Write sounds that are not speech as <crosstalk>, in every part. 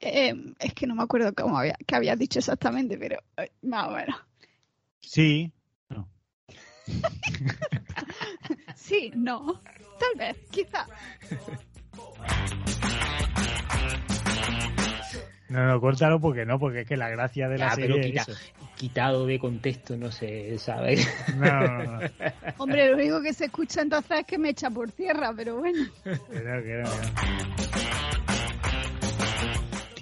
eh, es que no me acuerdo cómo había, qué había dicho exactamente, pero eh, más o menos. Sí. No. <laughs> sí, no. Tal vez, quizá. No, no, córtalo porque no, porque es que la gracia de la serie es quitado de contexto, no sé, ¿sabes? No, no, no. <laughs> Hombre, lo único que se escucha entonces es que me echa por tierra, pero bueno. Creo que no,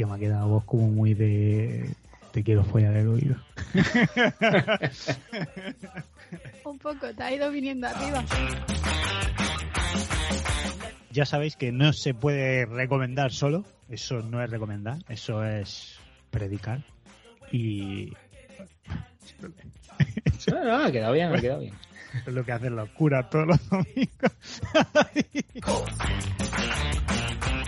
me ha quedado voz como muy de te quiero follar el oído. <laughs> Un poco, te ha ido viniendo arriba. Ya sabéis que no se puede recomendar solo, eso no es recomendar, eso es predicar. Y. No, no, ha quedado bien, ha quedado bien. Es <laughs> lo que hacen los curas todos los domingos. <laughs>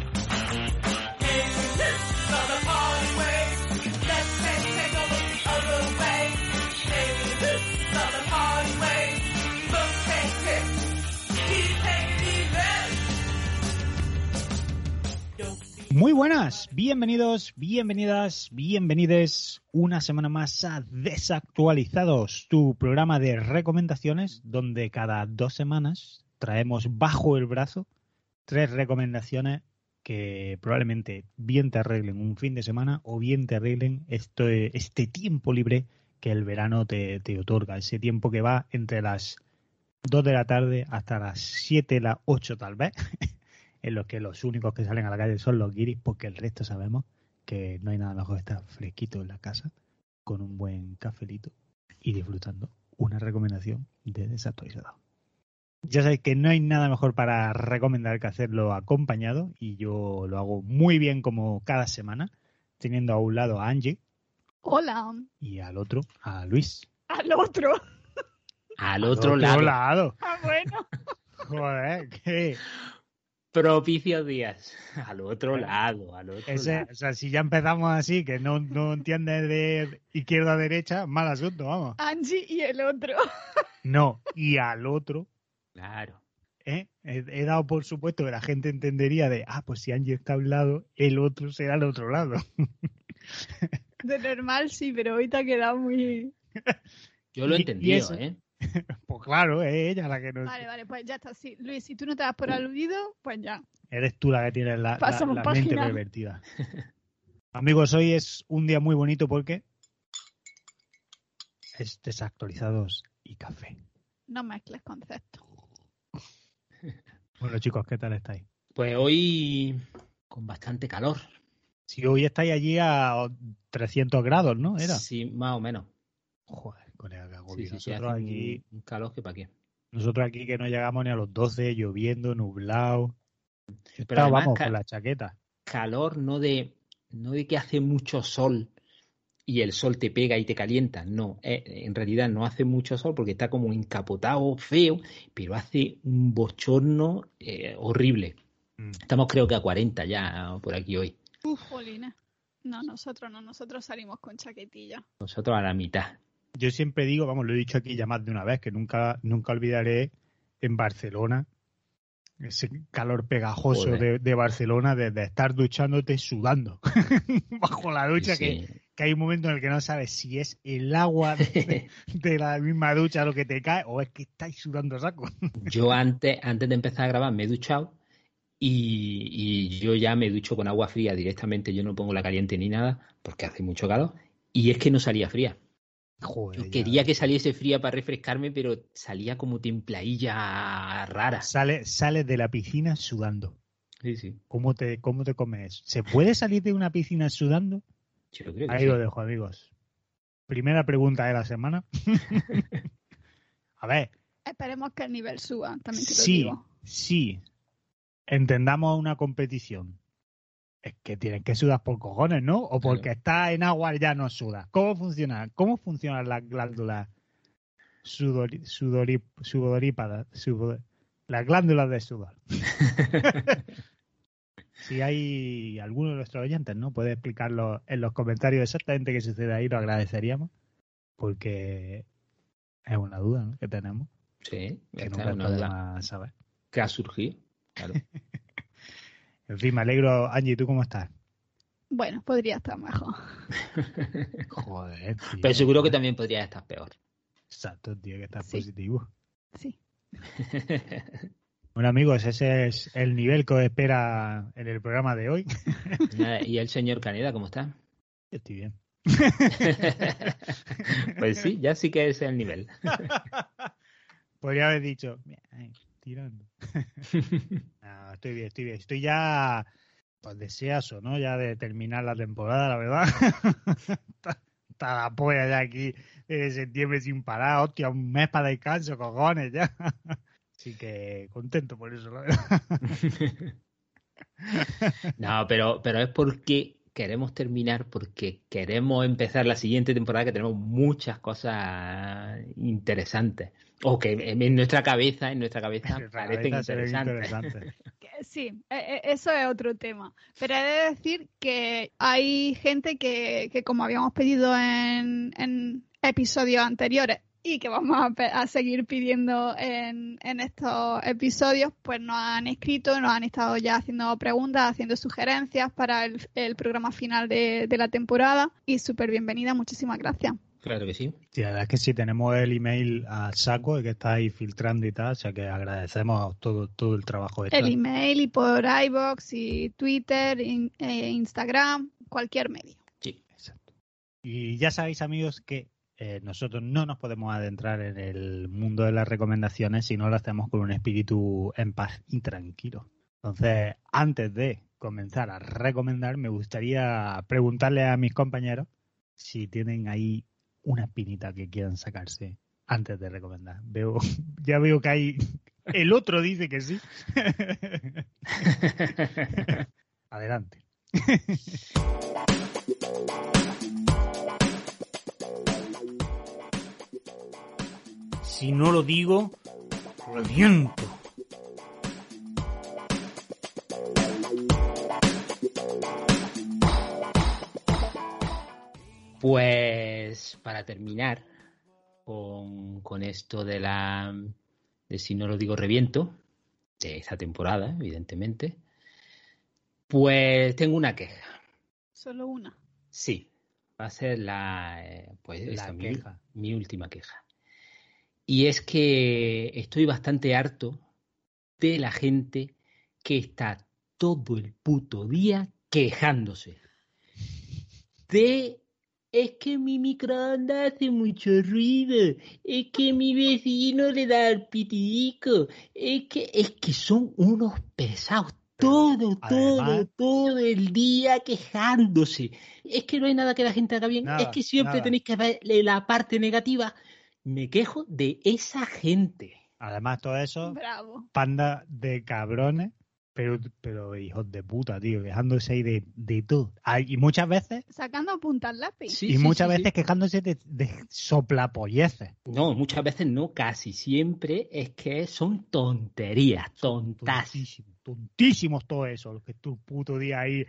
Muy buenas, bienvenidos, bienvenidas, bienvenides una semana más a Desactualizados, tu programa de recomendaciones donde cada dos semanas traemos bajo el brazo tres recomendaciones que probablemente bien te arreglen un fin de semana o bien te arreglen este, este tiempo libre que el verano te, otorga, ese tiempo que va entre las 2 de la tarde hasta las 7, las 8 tal vez. <laughs> en los que los únicos que salen a la calle son los guiris, porque el resto sabemos que no hay nada mejor que estar fresquito en la casa, con un buen cafelito y disfrutando una recomendación de desactualizado. Ya sabéis que no hay nada mejor para recomendar que hacerlo acompañado y yo lo hago muy bien como cada semana, teniendo a un lado a Angie. Hola. Y al otro a Luis. Al otro. Al otro, lado. lado. Ah, bueno. <laughs> Joder, ¿qué? Propicios días. <laughs> Al otro lado, al otro lado. O sea, si ya empezamos así, que no, no entiendes de izquierda a derecha, mal asunto, vamos. Angie y el otro. <laughs> No, y al otro. Claro. ¿eh? He, dado por supuesto que la gente entendería de, ah, pues si Angie está a un lado, el otro será al otro lado. De normal sí, pero hoy te ha quedado muy... Yo lo he entendido, ¿eh? <laughs> pues claro, es ella la que nos. Vale, vale, pues ya está. Sí. Luis, si tú no te das por aludido, pues ya. Eres tú la que tienes la, mente pervertida. <laughs> Amigos, hoy es un día muy bonito porque es desactualizados y café. No mezcles conceptos. <laughs> Bueno, chicos, ¿qué tal estáis? Pues hoy con bastante calor. Si hoy estáis allí a 300 grados, ¿no? ¿Era? Sí, más o menos. Joder nosotros aquí, un calor que para qué. Nosotros aquí que no llegamos ni a los 12, lloviendo, nublado. Pero vamos con la chaqueta. Calor no de, no de que hace mucho sol y el sol te pega y te calienta. No, eh, en realidad no hace mucho sol porque está como encapotado, feo, pero hace un bochorno eh, horrible. Mm. Estamos creo que a 40 ya por aquí hoy. Uf, Jolina. No, nosotros no, nosotros salimos con chaquetilla. Nosotros a la mitad yo siempre digo, vamos, lo he dicho aquí ya más de una vez, que nunca, nunca olvidaré en Barcelona ese calor pegajoso de, Barcelona, de, estar duchándote sudando <laughs> bajo la ducha, que, hay un momento en el que no sabes si es el agua <laughs> de, la misma ducha lo que te cae o es que estáis sudando saco. yo antes, antes de empezar a grabar me he duchado y, y, yo ya me ducho con agua fría directamente, yo no pongo la caliente ni nada porque hace mucho calor y es que no salía fría quería que saliese fría para refrescarme, pero salía como templadilla rara. Sale, sale de la piscina sudando. Sí, sí. ¿Cómo te, cómo te comes? ¿Se puede salir de una piscina sudando? Yo creo que Ahí lo dejo, amigos. Primera pregunta de la semana. <laughs> A ver. Esperemos que el nivel suba, también te sí, lo Sí, entendamos una competición es que tienes que sudar por cojones, ¿no? O porque está en agua ya no sudas. ¿Cómo funciona? ¿Cómo funcionan las glándulas sudori, sudori, sudorípadas? Sudor, las glándulas de sudor. <laughs> si hay alguno de nuestros oyentes, ¿no? Puede explicarlo en los comentarios exactamente qué sucede ahí, lo agradeceríamos. Porque es una duda ¿no? que tenemos. Sí, Que nunca duda podemos saber. que ha surgido. Claro. <laughs> En fin, me alegro. Angie, ¿tú cómo estás? Bueno, podría estar mejor. <laughs> Joder, tío. Pero seguro que también podría estar peor. Exacto, tío, que estás Sí. positivo. Sí. Bueno, amigos, ese es el nivel que os espera en el programa de hoy. <laughs> Nada, ¿Y el señor Caneda cómo está? Estoy bien. <laughs> pues sí, ya sí que es el nivel. Podría haber dicho, "Mira, ahí, tirando. <laughs> No, estoy bien, estoy bien. Estoy ya, pues deseoso, ¿no? Ya de terminar la temporada, la verdad. <laughs> está, la polla ya aquí desde septiembre sin parar. Hostia, un mes para descanso, cojones, ya. <laughs> Así que contento por eso, la verdad. No, pero, pero es porque queremos terminar, porque queremos empezar la siguiente temporada, que tenemos muchas cosas interesantes. O que en nuestra cabeza, en nuestra cabeza parecen interesantes. interesante. <laughs> Sí, e- e- eso es otro tema. Pero he de decir que hay gente que, que como habíamos pedido en, en episodios anteriores y que vamos a, seguir pidiendo en, en estos episodios, pues nos han escrito, nos han estado ya haciendo preguntas, haciendo sugerencias para el, el programa final de, de la temporada. Y súper bienvenida, muchísimas gracias. Claro que sí. Sí, la verdad es que sí, tenemos el email a saco y que está ahí filtrando y tal, o sea que agradecemos todo, todo el trabajo hecho. El email y por iBox y Twitter, in- eh, Instagram, cualquier medio. Sí. Exacto. Y ya sabéis, amigos, que eh, nosotros no nos podemos adentrar en el mundo de las recomendaciones si no lo hacemos con un espíritu en paz y tranquilo. Entonces, antes de comenzar a recomendar, me gustaría preguntarle a mis compañeros si tienen ahí una espinita que quieran sacarse antes de recomendar. Veo, <laughs> ya veo que hay. El otro dice que sí. <laughs> Adelante. Si no lo digo, reviento. Pues para terminar con, con esto de la de si no lo digo reviento, de esta temporada, evidentemente, pues tengo una queja. Solo una. Sí, va a ser la eh, pues La esta, mi- queja. mi última queja. Y es que estoy bastante harto de la gente que está todo el puto día quejándose. De es que mi microondas hace mucho ruido, es que mi vecino le da el pitico, es que es que son unos pesados todo, todo, además- todo el día quejándose. Es que no hay nada que la gente haga bien, Nada, es que siempre nada. tenéis que verle la parte negativa. Me quejo de esa gente. Además, todo eso, Bravo. panda de cabrones, pero, pero hijos de puta, tío, quejándose ahí de, de todo. Y muchas veces, Sacando punta al lápiz. Sí, y sí, muchas sí, sí. veces quejándose de, de soplapolleces. No, muchas veces no, casi siempre es que son tonterías, tontas. Tontísimos, tontísimos todo eso, los que tu puto día ahí.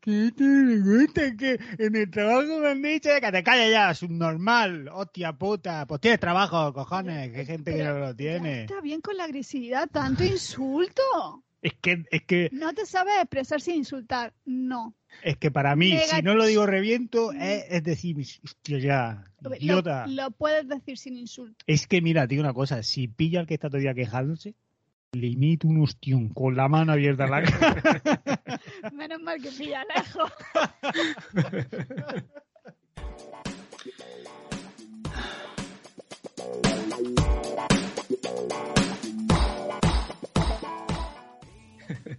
¿Qué te gusta que en el trabajo me han dicho que te calles ya, subnormal, hostia puta, pues tienes trabajo, cojones, que gente que no lo ya tiene. está bien con la agresividad, tanto insulto. Es que, es que, No te sabes expresar sin insultar. No. es que para mí, si no lo digo reviento, es, es decir, hostia ya, idiota. lo puedes decir sin insulto. Es que mira, te digo una cosa, si pilla al que está todavía quejándose, le un ostión con la mano abierta en la cara. <laughs> Menos mal que pilla lejos. <laughs>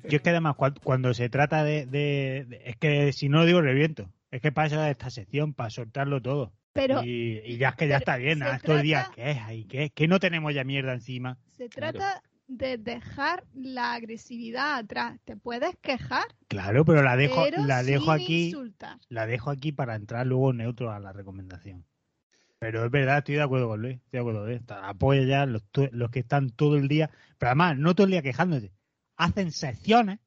Yo es que además cuan- cuando, se trata de, de- de- Es que si no lo digo reviento. Es que pasa esta sección para soltarlo todo. Pero y, y ya es que ya está bien, ¿no? estos días ¿qué es ahí? ¿Qué, que no tenemos ya mierda encima? se Claro. trata de dejar la agresividad atrás. Te puedes quejar, Claro, pero la dejo, pero la dejo sin aquí, insultar. la dejo aquí para entrar luego neutro a la recomendación. Pero es verdad, estoy de acuerdo con Luis, estoy de acuerdo con Luis. Apoya ya los, los que están todo el día, pero además no todo el día quejándose. Hacen secciones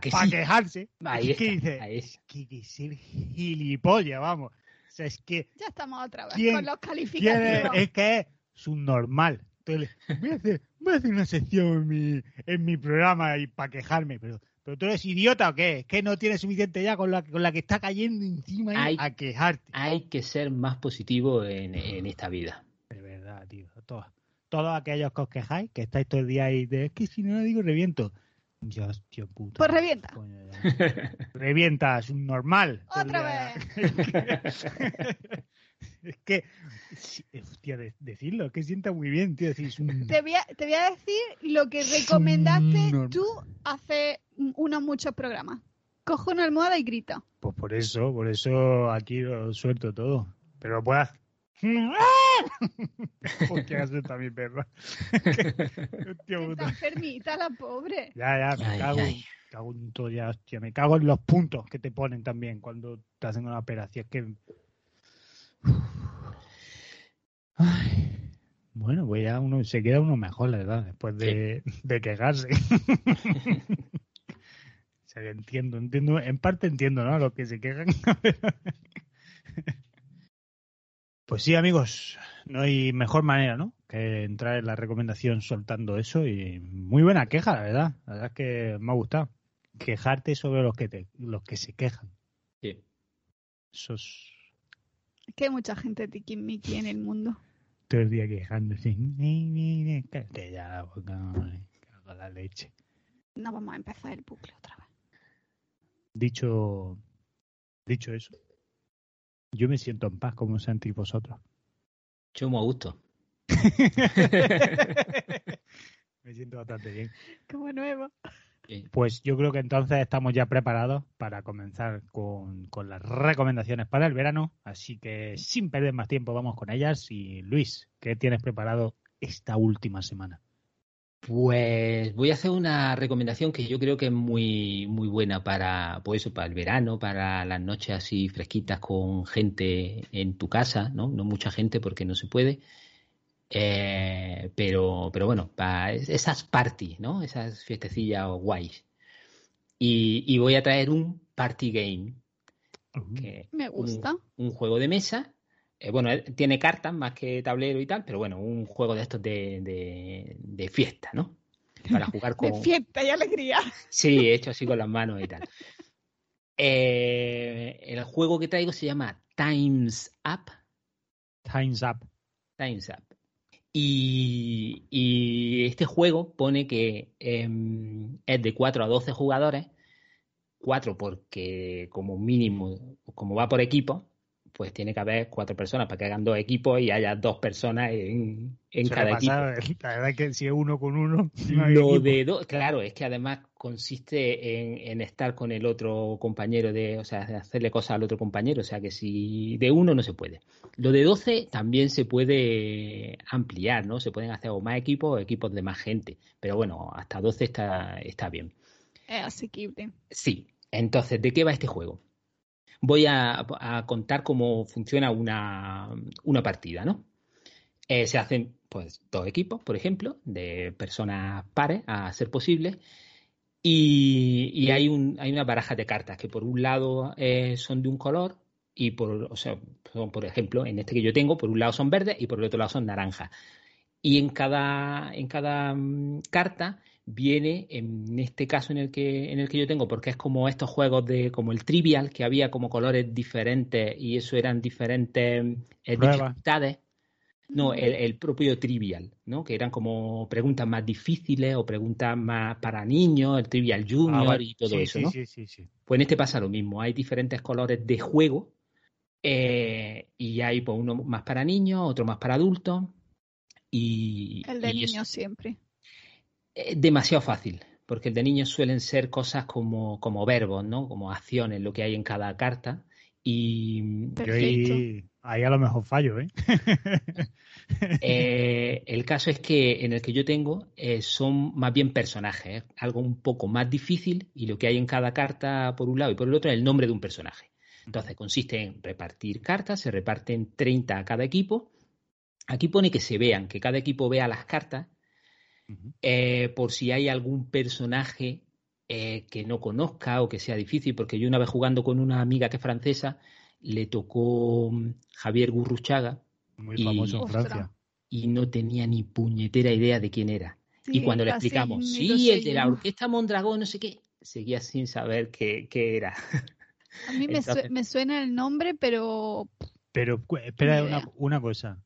que para sí. quejarse. Ahí Es que está, dice, ahí que hay que ser gilipollas, vamos. O sea, es que Ya estamos otra vez ¿Quién- con los ¿quién es, calificativos. es que es subnormal. Entonces, voy a hacer, voy a hacer una sección en mi, en mi programa y para quejarme, pero, pero tú eres idiota o qué? Es que no tienes suficiente ya con la, con la que está cayendo encima Hay- a quejarte. Hay que ser más positivo en, en esta vida. De verdad, tío. Todos, todos aquellos que os quejáis, que estáis todo el día ahí de es que si no lo digo reviento. Ya, hostia puta. Pues revienta. Coño. Revienta, es un normal. <laughs> Otra vez. <laughs> es que, hostia, de- decirlo, es que sienta muy bien, tío. Decir, es un- <laughs> Te voy, a, te voy a decir lo que recomendaste tú hace unos muchos programas. Coge una almohada y grita. Pues por eso, por eso aquí lo suelto todo. Pero puedas. Porque asusta a mi perro. <laughs> Hostia Está enfermita la pobre. Ya, ya, me Ay, cago, ay. cago en todo ya, hostia. Me cago en los puntos que te ponen también cuando te hacen una operación. Es que. Ay. Bueno, pues ya uno se queda uno mejor, la verdad, después de, de quejarse. <laughs> O sea, entiendo, entiendo, en parte entiendo, ¿no? Los que se quejan. <laughs> Pues sí, amigos, no hay mejor manera, ¿no? Que entrar en la recomendación soltando eso y muy buena queja, la verdad. La verdad es que me ha gustado. Quejarte sobre los que te, los que se quejan. Sí. Eso es que hay mucha gente tiquismiqui en el mundo. todo el día quejándose. Que ya la boca, me cago en la leche. No vamos a empezar el bucle otra vez. Dicho, dicho eso, yo me siento en paz como sentís vosotros. Yo a gusto. <laughs> me siento bastante bien. Como nuevo. Pues yo creo que entonces estamos ya preparados para comenzar con, con las recomendaciones para el verano. Así que sin perder más tiempo vamos con ellas. Y Luis, ¿qué tienes preparado esta última semana? Pues voy a hacer una recomendación que yo creo que es muy, muy buena para, pues eso, para el verano, para las noches así fresquitas con gente en tu casa, ¿no? No mucha gente porque no se puede. Eh, pero, pero bueno, para esas parties, ¿no? Esas fiestecillas guays. Y, y voy a traer un party game. Que Me un- gusta. un juego de mesa. Eh, bueno, él tiene cartas más que tablero y tal, pero bueno, un juego de estos de, de, de fiesta, ¿no? Para jugar <laughs> con. De fiesta y alegría. Sí, hecho así con las manos y tal. Eh, el juego que traigo se llama Times Up. Time's up. Times Up. Y, y este juego pone que em, es de 4 a 12 jugadores. 4 porque como mínimo, como va por equipo, pues tiene que haber cuatro personas para que hagan dos equipos y haya dos personas en, en cada equipo. pasar, <laughs> La verdad es que si es uno con uno, <laughs> no hay Lo equipo. de dos, claro, es que además consiste en, en estar con el otro compañero, de, o sea, de hacerle cosas al otro compañero, o sea que si de uno no se puede. Lo de 12 también se puede ampliar, ¿no? Se pueden hacer o más equipos o equipos de más gente, pero bueno, hasta 12 está, está bien. Es asequible. Sí, entonces, ¿de qué va este juego? Voy a, contar cómo funciona una, una partida, ¿no? Eh, se hacen, pues, dos equipos, por ejemplo, de personas pares, a ser posible, y, y hay, un, hay una baraja de cartas que por un lado eh, son de un color y por, o sea, son, por ejemplo, en este que yo tengo, por un lado son verdes y por el otro lado son naranjas. Y en cada, en cada mm, carta viene, en este caso en el que, en el que yo tengo, porque es como estos juegos de, como el trivial, que había como colores diferentes y eso eran diferentes eh, dificultades. No, el, el propio trivial, ¿no? Que eran como preguntas más difíciles o preguntas más para niños, el trivial junior Ah, vale. y todo Sí, eso, sí, ¿no? sí, sí, sí. Pues en este pasa lo mismo, hay diferentes colores de juego eh, y hay pues, uno más para niños, otro más para adultos y, El de y niños siempre. Es demasiado fácil, porque el de niños suelen ser cosas como, como verbos, ¿no? Como acciones, lo que hay en cada carta Y ahí, ahí, a lo mejor fallo, ¿eh? <laughs> eh el caso es que en el que yo tengo eh, son más bien personajes, ¿eh? algo un poco más difícil y lo que hay en cada carta por un lado y por el otro es el nombre de un personaje. Entonces consiste en repartir cartas, se reparten 30 a cada equipo. Aquí pone que se vean, que cada equipo vea las cartas por si hay algún personaje eh, que no conozca o que sea difícil, porque yo una vez jugando con una amiga que es francesa, le tocó mm, Javier Gurruchaga. Muy famoso en Francia. Y no tenía ni puñetera idea de quién era. y cuando le explicamos, sí, el de la orquesta Mondragón, no sé qué, seguía sin saber qué, era. A mí <laughs> me, suena el nombre, pero... Pero espera una, una cosa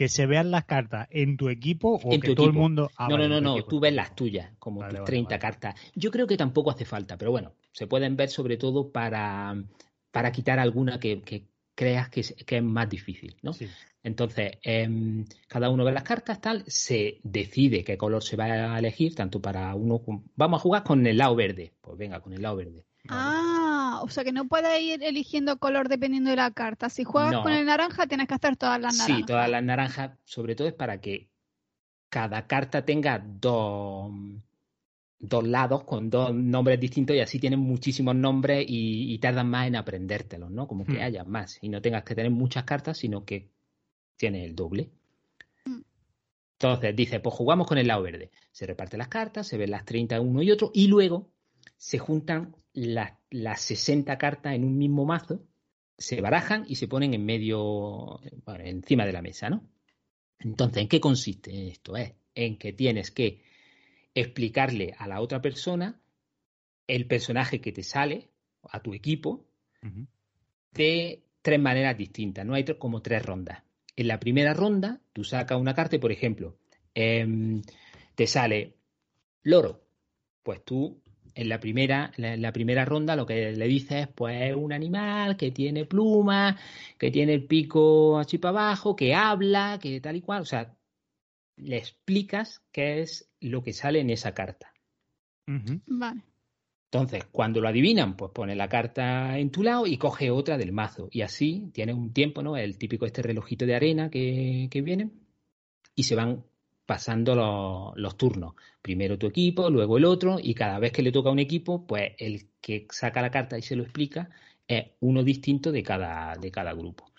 que se vean las cartas en tu equipo o que todo el mundo. no, no, no, no, tú ves las tuyas, como tus 30 cartas. Yo creo que tampoco hace falta, pero bueno, se pueden ver sobre todo para, para quitar alguna que, creas que es, que es, más difícil, ¿no? Entonces, em, cada uno ve las cartas, tal, se decide qué color se va a elegir, tanto para uno. Vamos a jugar con el lado verde. Pues venga, con el lado verde. Ah, o sea que no puedes ir eligiendo color dependiendo de la carta. Si juegas con el naranja, tienes que hacer todas las naranjas. Sí, todas las naranjas, sobre todo es para que cada carta tenga dos, dos lados con dos nombres distintos y así tienen muchísimos nombres y, tardan más en aprendértelos, ¿no? Como que hmm. haya más y no tengas que tener muchas cartas, sino que tienes el doble. Hmm. Entonces dice, pues jugamos con el lado verde. Se reparten las cartas, se ven las 30 uno y otro y luego se juntan las, 60 cartas en un mismo mazo, se barajan y se ponen en medio, encima de la mesa, ¿no? Entonces, ¿en qué consiste esto? Es en que tienes que explicarle a la otra persona el personaje que te sale, a tu equipo, de tres maneras distintas. No hay como tres rondas. En la primera ronda, tú sacas una carta y, por ejemplo, em, te sale loro. Pues tú en la primera, en la primera ronda lo que le dices es pues un animal que tiene plumas, que tiene el pico así para abajo, que habla, que tal y cual. O sea, le explicas qué es lo que sale en esa carta. Vale. Entonces, cuando lo adivinan, pues pone la carta en tu lado y coge otra del mazo. Y así tiene un tiempo, ¿no? El típico este relojito de arena que, que viene. Y se van pasando los, turnos. Primero tu equipo, luego el otro, y cada vez que le toca a un equipo, pues el que saca la carta y se lo explica es uno distinto de cada, de cada grupo.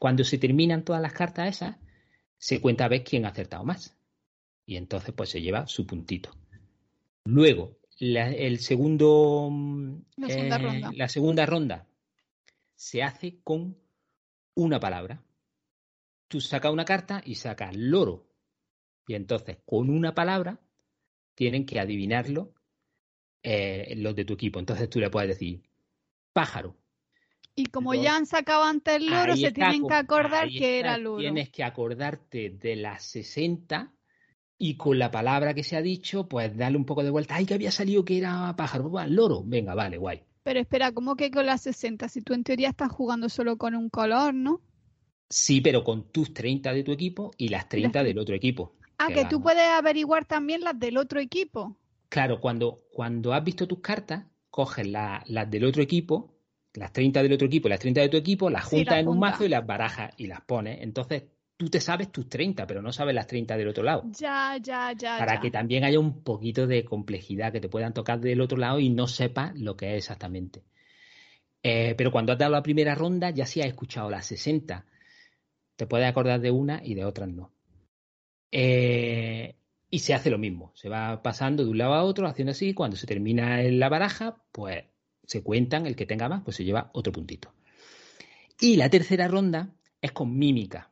Cuando se terminan todas las cartas esas, se cuenta a ver quién ha acertado más. Y entonces pues se lleva su puntito. Luego, la, el segundo, la segunda, eh, ronda. la segunda ronda se hace con una palabra. Tú sacas una carta y sacas loro y entonces, con una palabra, tienen que adivinarlo eh, los de tu equipo. Entonces tú le puedes decir pájaro. Y como ya han sacado antes el loro, se tienen que acordar que era loro. Tienes que acordarte de las 60 y con la palabra que se ha dicho, pues darle un poco de vuelta. Ay, que había salido que era pájaro. Pues, loro. Venga, vale, guay. Pero espera, ¿cómo que con las 60? Si tú en teoría estás jugando solo con un color, ¿no? Sí, pero con tus 30 de tu equipo y las 30 del otro equipo. Ah, que, tú puedes averiguar también las del otro equipo. Claro, cuando, cuando has visto tus cartas, coges las del otro equipo, las 30 del otro equipo y las 30 de tu equipo, las juntas en un mazo y las barajas y las pones. Entonces, tú te sabes tus 30, pero no sabes las 30 del otro lado. Ya, ya, ya. Para que también haya un poquito de complejidad, que te puedan tocar del otro lado y no sepas lo que es exactamente. Eh, pero cuando has dado la primera ronda, ya sí has escuchado las 60. Te puedes acordar de una y de otras no. Eh, y se hace lo mismo, se va pasando de un lado a otro, haciendo así, cuando se termina en la baraja, pues se cuentan, el que tenga más, pues se lleva otro puntito. Y la tercera ronda es con mímica.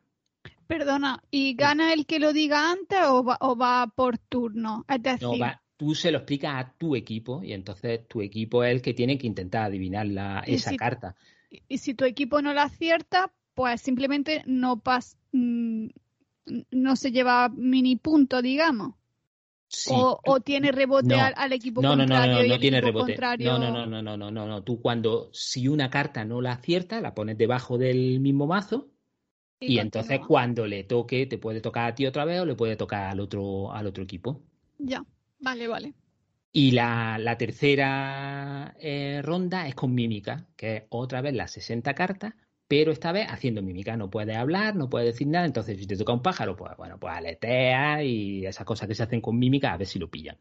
Perdona, ¿y gana el que lo diga antes o va, por turno? Es decir... No, va, tú se lo explicas a tu equipo y entonces tu equipo es el que tiene que intentar adivinar la, esa carta. Y si tu equipo no la acierta, pues simplemente no pasa... No se lleva mini punto, digamos. O, tiene rebote al, equipo contrario. No, no, no, no tiene rebote. No, no, no, no, no, no, no. Tú cuando, si una carta no la acierta, la pones debajo del mismo mazo y, entonces cuando le toque, te puede tocar a ti otra vez o le puede tocar al otro, al otro equipo. Ya, vale, vale. Y la, tercera eh, ronda es con mímica, que es otra vez las 60 cartas, pero esta vez haciendo mímica. No puedes hablar, no puedes decir nada. Entonces, si te toca un pájaro, pues bueno, pues aletea y esas cosas que se hacen con mímica, a ver si lo pillan.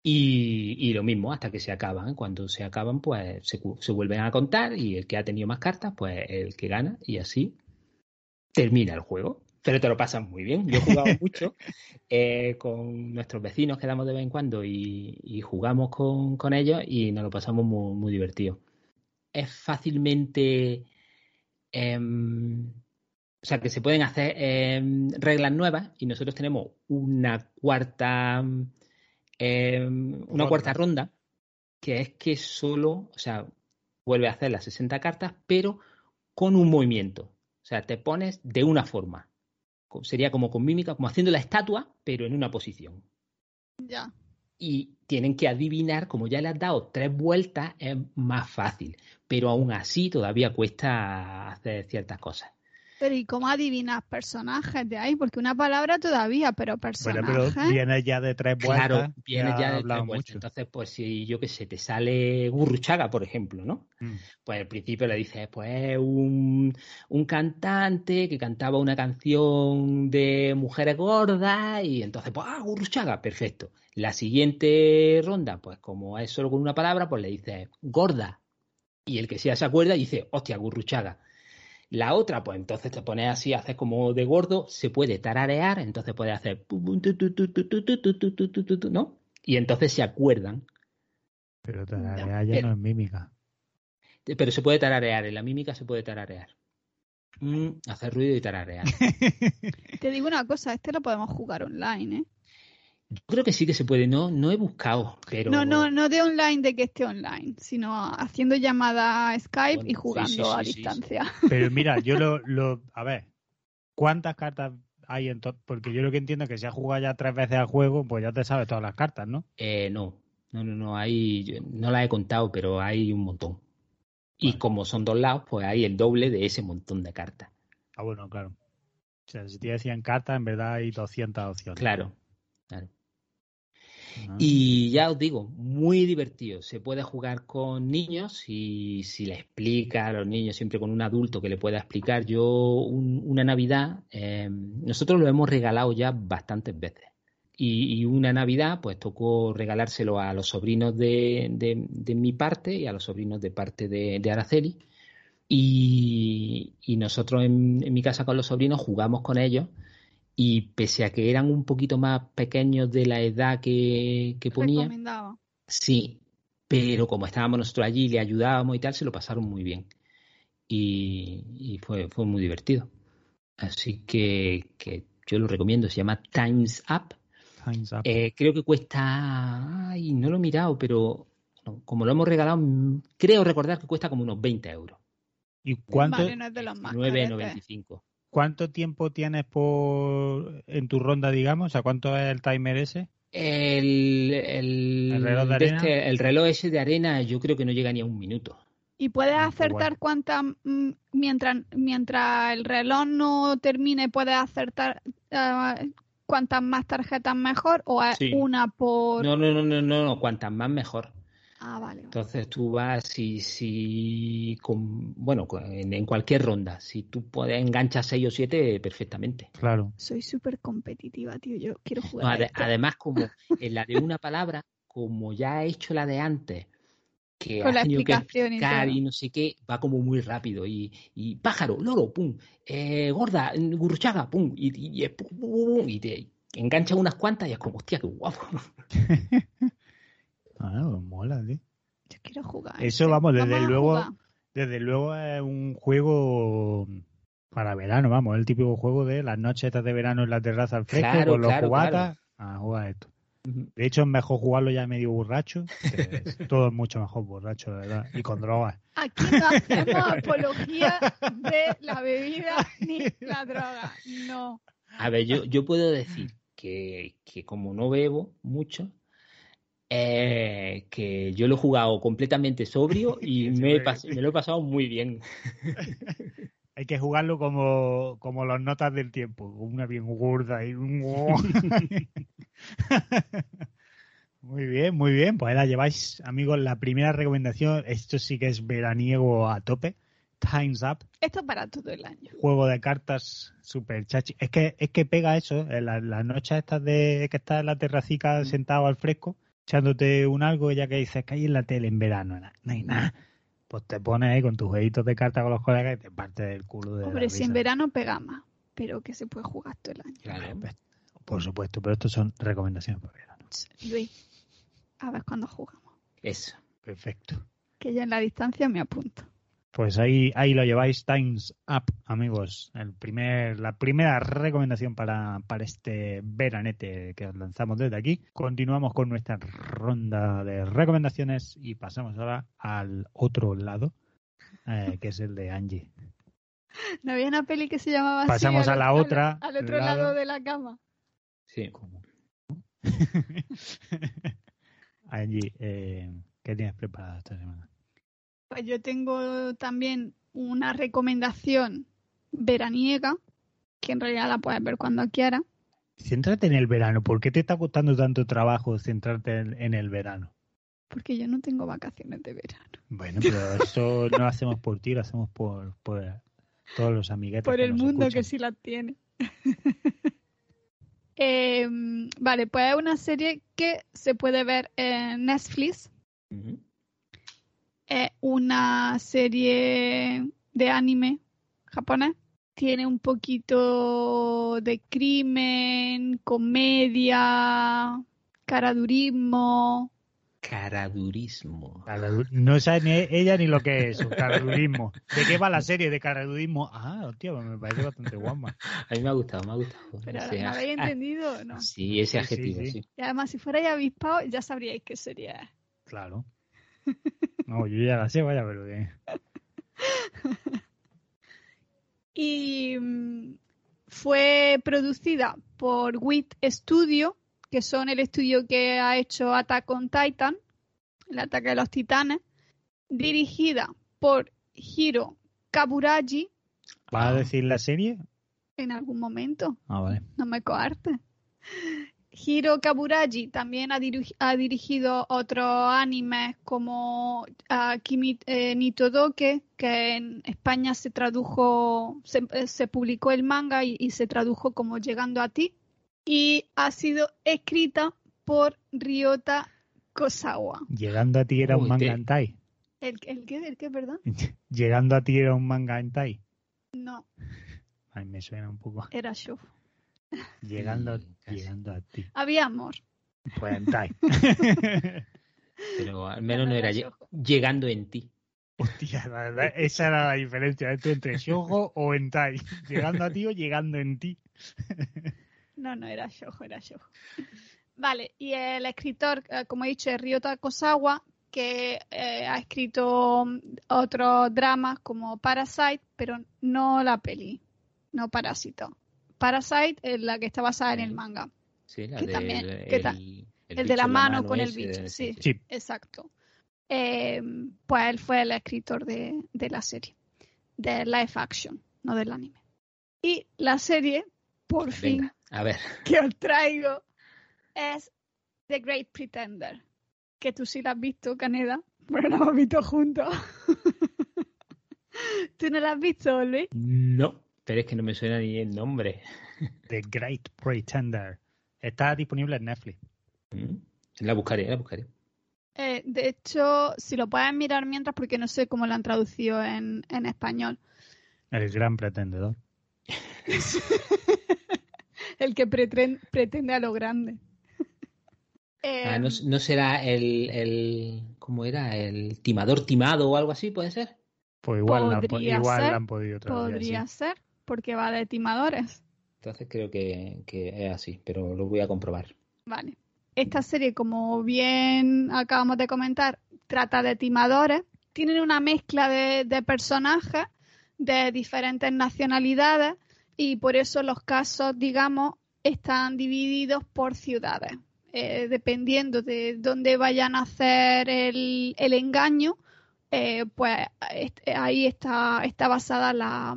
y, lo mismo, hasta que se acaban. Cuando se acaban, pues se, se, vuelven a contar y el que ha tenido más cartas, pues el que gana. Y así termina el juego pero te lo pasas muy bien. Yo he jugado <laughs> mucho eh, con nuestros vecinos, quedamos de vez en cuando y, jugamos con, ellos y nos lo pasamos muy, muy divertido. Es fácilmente... Em, o sea, que se pueden hacer em, reglas nuevas y nosotros tenemos una cuarta... Em, una cuarta ronda que es que solo, o sea, vuelve a hacer las 60 cartas, pero con un movimiento. O sea, te pones de una forma sería como con mímica, como haciendo la estatua, pero en una posición. Ya. Y tienen que adivinar, como ya le has dado tres vueltas, es más fácil. Pero aún así todavía cuesta hacer ciertas cosas. Pero ¿y cómo adivinas personajes de ahí? Porque una palabra todavía, pero personajes... Bueno, pero viene ya de tres vueltas. Claro, viene ya, de tres vueltas. Entonces, pues si yo qué sé, te sale Gurruchaga, por ejemplo, ¿no? Mm. Pues al principio le dices, pues un, un cantante que cantaba una canción de mujeres gordas y entonces, pues, ah, Gurruchaga, perfecto. La siguiente ronda, pues como es solo con una palabra, pues le dices gorda. Y el que sea se acuerda dice, hostia, Gurruchaga. La otra, pues entonces te pones así, haces como de gordo, se puede tararear, entonces puede hacer ¿no? Y entonces se acuerdan. Pero tararear ya no es mímica. Pero se puede tararear, en la mímica se puede tararear. hacer ruido y tararear. Te digo una cosa, este lo podemos jugar online, ¿eh? Yo creo que sí que se puede, no, no he buscado, pero... No, no, no de online de que esté online, sino haciendo llamada a Skype y jugando a distancia. Pero <laughs> mira, yo lo, lo, a ver, ¿cuántas cartas hay en todo? Porque yo lo que entiendo es que si has jugado ya tres veces al juego, pues ya te sabes todas las cartas, ¿no? Eh, no, no, no, no, hay, no las he contado, pero hay un montón. Y como son dos lados, pues hay el doble de ese montón de cartas. Ah, bueno, claro. O sea, si tienes 100 cartas, en verdad hay 200 opciones. Claro, claro. Y ya os digo, muy divertido. Se puede jugar con niños y si le explica a los niños, siempre con un adulto que le pueda explicar. Yo, una Navidad, em, nosotros lo hemos regalado ya bastantes veces. Y, una Navidad, pues tocó regalárselo a los sobrinos de, de, mi parte y a los sobrinos de parte de, Araceli. Y, y nosotros en mi casa con los sobrinos jugamos con ellos y pese a que eran un poquito más pequeños de la edad que, que ponía, sí, pero como estábamos nosotros allí, le ayudábamos y tal, se lo pasaron muy bien. Y, fue, fue muy divertido. Así que, que, yo lo recomiendo, se llama Times Up. Times Up. Eh, creo que cuesta, ay, no lo he mirado, pero como lo hemos regalado, creo recordar que cuesta como unos 20 euros. ¿Y cuánto? Vale, no es de los más 9,95. ¿Cuánto tiempo tienes por en tu ronda, digamos? ¿A cuánto es el timer ese? El, el, reloj de arena. Este, el reloj ese de arena yo creo que no llega ni a un minuto. ¿Y puedes ah, acertar cuántas, mm, mientras, mientras el reloj no termine, puedes acertar uh, cuántas más tarjetas mejor o una por... No, no, no, no, no, cuantas más mejor. Ah, vale. Entonces tú vas y si, con, bueno, en, cualquier ronda, si tú puedes enganchar 6 o 7, perfectamente. Claro. Soy súper competitiva, tío. Yo quiero jugar. además, como <laughs> en la de una palabra, como ya he hecho la de antes, que ha tenido que explicar y, no sé qué, va como muy rápido. Y, y pájaro, loro, pum, eh, gorda, gurchaga, pum, y, y, pum, y te engancha unas cuantas y es como, hostia, qué guapo. <laughs> Ah, pues mola, tío. Yo quiero jugar. Eso, vamos, desde luego, desde luego es un juego para verano, vamos, el típico juego de las noches de verano en la terraza al fresco con los cubatas a jugar esto. De hecho, es mejor jugarlo ya medio borracho. <laughs> todo es mucho mejor borracho, de verdad. Y con drogas. Aquí no hacemos <laughs> apología de la bebida ni la droga. No. A ver, yo, yo puedo decir que, que como no bebo mucho, eh, que yo lo he jugado completamente sobrio <laughs> y me, lo he pasado muy bien. <laughs> Hay que jugarlo como, como las notas del tiempo, una bien gorda y un... <laughs> Muy bien, muy bien. Pues ahí la lleváis, amigos. La primera recomendación, esto sí que es veraniego a tope. Time's Up, Esto para todo el año. juego de cartas super chachi. Es que, es que pega eso, en la- las noches estas de que estás en la terracica sentado al fresco, echándote un algo, ya que dices que hay en la tele en verano, no hay nada. Pues te pones ahí con tus jueguitos de cartas con los colegas y te parte del culo de la Hombre, si en verano pega más, pero que se puede jugar todo el año. Claro. Pues, Por supuesto, pero estos son recomendaciones para verano. Luis, a ver cuándo jugamos. Eso. Perfecto. Que yo en la distancia me apunto. Pues ahí, ahí lo lleváis, Times Up, amigos. El primer, la primera recomendación para, para este veranete que os lanzamos desde aquí. Continuamos con nuestra ronda de recomendaciones y pasamos ahora al otro lado, eh, que es el de Angie. <laughs> ¿No había una peli que se llamaba así? Pasamos al- a la al- otra Al, otro lado. lado de la cama. Sí. <laughs> Angie, eh, ¿qué tienes preparado esta semana? Pues yo tengo también una recomendación veraniega, que en realidad la puedes ver cuando quieras. Céntrate en el verano. ¿Por qué te está costando tanto trabajo centrarte en, en el verano? Porque yo no tengo vacaciones de verano. Bueno, pero eso no lo hacemos por ti, lo hacemos por, por todos los amiguetes. Por que el nos mundo que sí las tiene. <laughs> Eh, vale, pues es una serie que se puede ver en Netflix. Ujú. Es una serie de anime japonés. Tiene un poquito de crimen, comedia, caradurismo. Caradurismo. Caradu- No sabe ni ella ni lo que es, un caradurismo. ¿De qué va la serie de caradurismo? Ah, hostia, pues me parece bastante guapa. A mí me ha gustado, me ha gustado. Pero Ese ¿no aj- habéis ah, entendido? No. Sí, ese Sí, sí, adjetivo, sí. sí. Y además, si fuerais avispados, ya sabríais qué es. Claro. <laughs> No, yo ya la sé, vaya, pero que... <laughs> y mm, fue producida por WIT Studio, que son el estudio que ha hecho Attack on Titan, el ataque de los titanes, dirigida por Hiro Kaburagi ¿Vas a decir la serie? en algún momento, Ah, vale. no me coarte. Hiro Kaburagi también ha, diri- ha dirigido otros animes como ah, Kimi eh, ni Todoke, que en España se tradujo, se, eh, se publicó el manga y, y se tradujo como Llegando a ti. Y ha sido escrita por Ryota Kosawa. <laughs> Llegando a ti era un manga hentai. ¿El, el qué? ¿El qué, perdón? Llegando a ti era un manga hentai. No, <laughs> Ay, me suena un poco. era show. Llegando, Sí, llegando a ti. Había amor. Pues hentai. <laughs> Pero al menos no era era lle- Shoujo. llegando en ti. Hostia, la verdad, esa era la diferencia esto entre shoujo o hentai. Llegando a ti o llegando en ti. No, no, era Shoujo, era Shoujo. Vale, y el escritor, eh, como he dicho, es Ryota Kosawa, que eh, ha escrito otros dramas como Parasite, pero no la peli, no Parásito. Parasite es la que está basada en el manga, Sí, la Que también- el, que ta- el el de la en mano con el bicho, sí. Sí. exacto. Eh, pues él fue el escritor de, de la serie, de live action, no del anime. Y la serie, por fin, a ver. <laughs> que os traigo es The Great Pretender. Que tú sí la has visto, Caneda, pero la hemos visto juntos. <laughs> ¿Tú no la has visto, Luis? No, pero es que no me suena ni el nombre. The Great Pretender. Está disponible en Netflix. Mm, La buscaré, la buscaré. Eh, de hecho, si lo puedes mirar mientras, porque no sé cómo la han traducido en, en español. El gran pretendedor. <laughs> El que pretren- pretende a lo grande. Eh, <laughs> Ah, ¿no, no será el, el. ¿Cómo era? ¿El timador timado o algo así? ¿Puede ser? Pues igual, Podría igual ser, la han podido traducir podría así. ser, porque va de timadores. Entonces creo que, que es así, pero lo voy a comprobar. Vale. Esta serie, como bien acabamos de comentar, trata de timadores. Tienen una mezcla de, de personajes de diferentes nacionalidades y por eso los casos, digamos, están divididos por ciudades. Eh, dependiendo de dónde vayan a hacer el, el engaño, eh, pues ahí está, está basada la,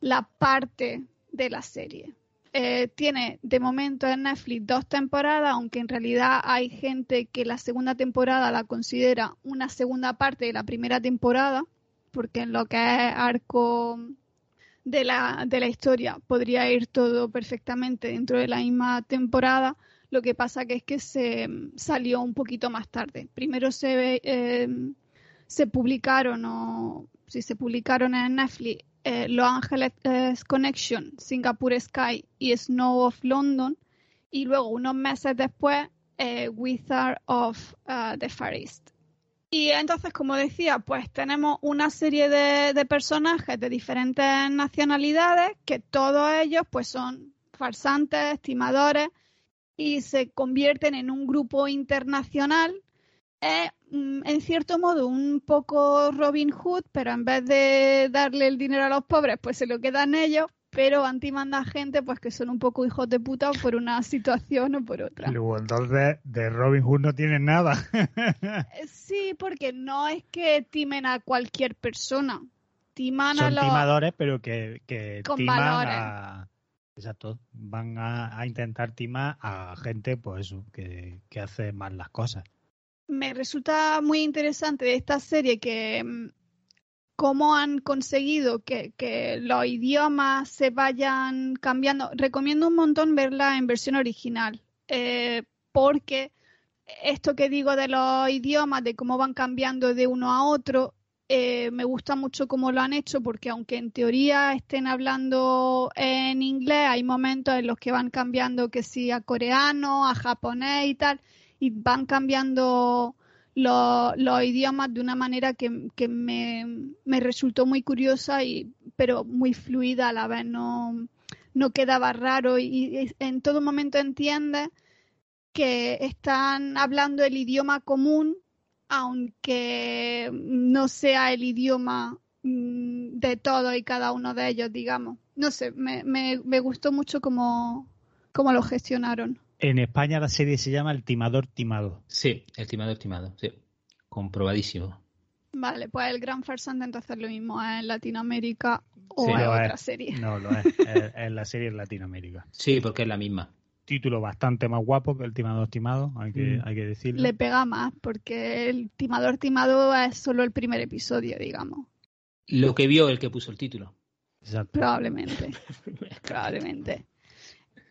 la parte de la serie. eh, tiene de momento en Netflix dos temporadas, aunque en realidad hay gente que la segunda temporada la considera una segunda parte de la primera temporada, porque en lo que es arco de la, de la historia podría ir todo perfectamente dentro de la misma temporada. Lo que pasa que es que se salió un poquito más tarde. Primero se, eh, se publicaron o si se publicaron en Netflix eh, Los Ángeles Connection, Singapore Sky y Snow of London. Y luego, unos meses después, eh, Wizard of uh, the Far East. Y entonces, como decía, pues tenemos una serie de, personajes de diferentes nacionalidades que todos ellos pues son farsantes, estimadores y se convierten en un grupo internacional mm, en cierto modo un poco Robin Hood, pero en vez de darle el dinero a los pobres, pues se lo quedan ellos, pero anti-manda gente pues que son un poco hijos de puta por una <laughs> situación o por otra. Luego, entonces de Robin Hood no tienen nada. <laughs> Eh, sí, porque no es que timen a cualquier persona. Timan son a los... timadores, pero que, que Con timan valores. a... Exacto, van a, a intentar timar a gente, pues eso, que, que hace mal las cosas me resulta muy interesante de esta serie que mm, cómo han conseguido que, los idiomas se vayan cambiando. Recomiendo un montón verla en versión original, eh, porque esto que digo de los idiomas, de cómo van cambiando de uno a otro, eh, me gusta mucho cómo lo han hecho, porque aunque en teoría estén hablando en inglés, hay momentos en los que van cambiando que sí a coreano, a japonés y tal y van cambiando los, idiomas de una manera que, me, resultó muy curiosa, y, pero muy fluida a la vez, no, no quedaba raro y, y en todo momento entiendes que están hablando el idioma común, aunque no sea el idioma mm, de todos y cada uno de ellos, digamos. No sé, me, me, me gustó mucho cómo, cómo lo gestionaron. En España la serie se llama El Timador Timado. Sí, El Timador Timado, sí. Comprobadísimo. Vale, pues el Gran Farsante entonces lo mismo en Latinoamérica o sí, en otra es. serie. No, lo es. <laughs> es, es la serie en Latinoamérica. Sí, porque es la misma. Título bastante más guapo que El Timador Timado, hay que, mm. hay que decirlo. Le pega más, porque El Timador Timado es solo el primer episodio, digamos. Lo que vio el que puso el título. Exacto. Probablemente. <laughs> Probablemente.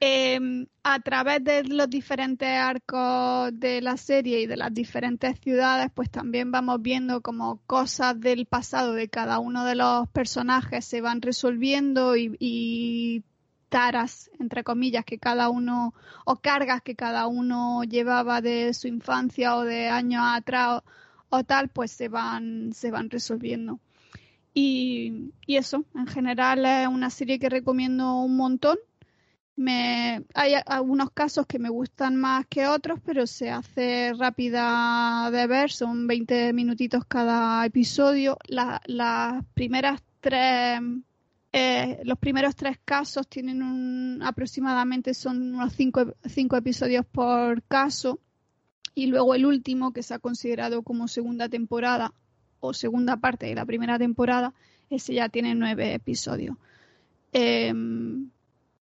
Eh, a través de los diferentes arcos de la serie y de las diferentes ciudades, pues también vamos viendo como cosas del pasado de cada uno de los personajes se van resolviendo y, taras, entre comillas, que cada uno, o cargas que cada uno llevaba de su infancia o de años atrás o, tal, pues se van, se van resolviendo. Y eso, en general es una serie que recomiendo un montón hay algunos casos que me gustan más que otros, pero se hace rápida de ver, son 20 minutitos cada episodio. La, las primeras tres, eh, los primeros tres casos tienen un, aproximadamente son unos cinco, cinco episodios por caso. Y luego el último, que se ha considerado como segunda temporada o segunda parte de la primera temporada, ese ya tiene nueve episodios. Eh,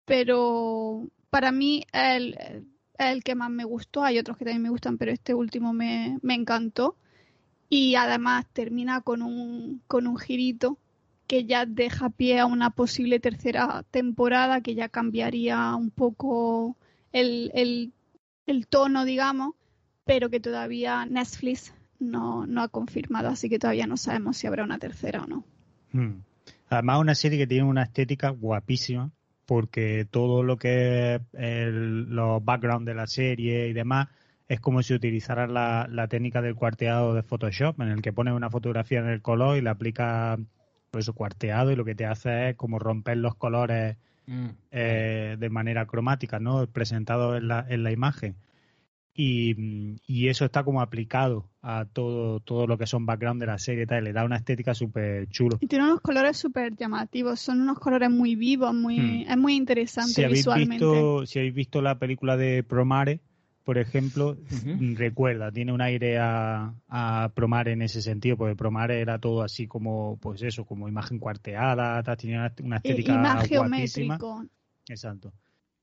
pero para mí el, el que más me gustó, hay otros que también me gustan, pero este último me, me encantó y además termina con un, con un girito que ya deja pie a una posible tercera temporada que ya cambiaría un poco el, el, el tono, digamos, pero que todavía Netflix no, no ha confirmado, así que todavía no sabemos si habrá una tercera o no. Hmm. Además, una serie que tiene una estética guapísima, porque todo lo que es el, los background de la serie y demás es como si utilizara la, la, técnica del cuarteado de Photoshop, en el que pones una fotografía en el color y le aplicas pues, eso cuarteado y lo que te hace es como romper los colores mm. eh, de manera cromática, ¿no? Presentado en la, en la imagen. Y, y, eso está como aplicado a todo, todo lo que son background de la serie, tal, le da una estética súper chulo. Y tiene unos colores súper llamativos, son unos colores muy vivos, muy, hmm. es muy interesante si visualmente. Visto, si habéis visto la película de Promare, por ejemplo, uh -huh. recuerda, tiene un aire a, a, Promare en ese sentido, porque Promare era todo así como, pues eso, como imagen cuarteada, tal, tenía una estética y más geométrico. Exacto.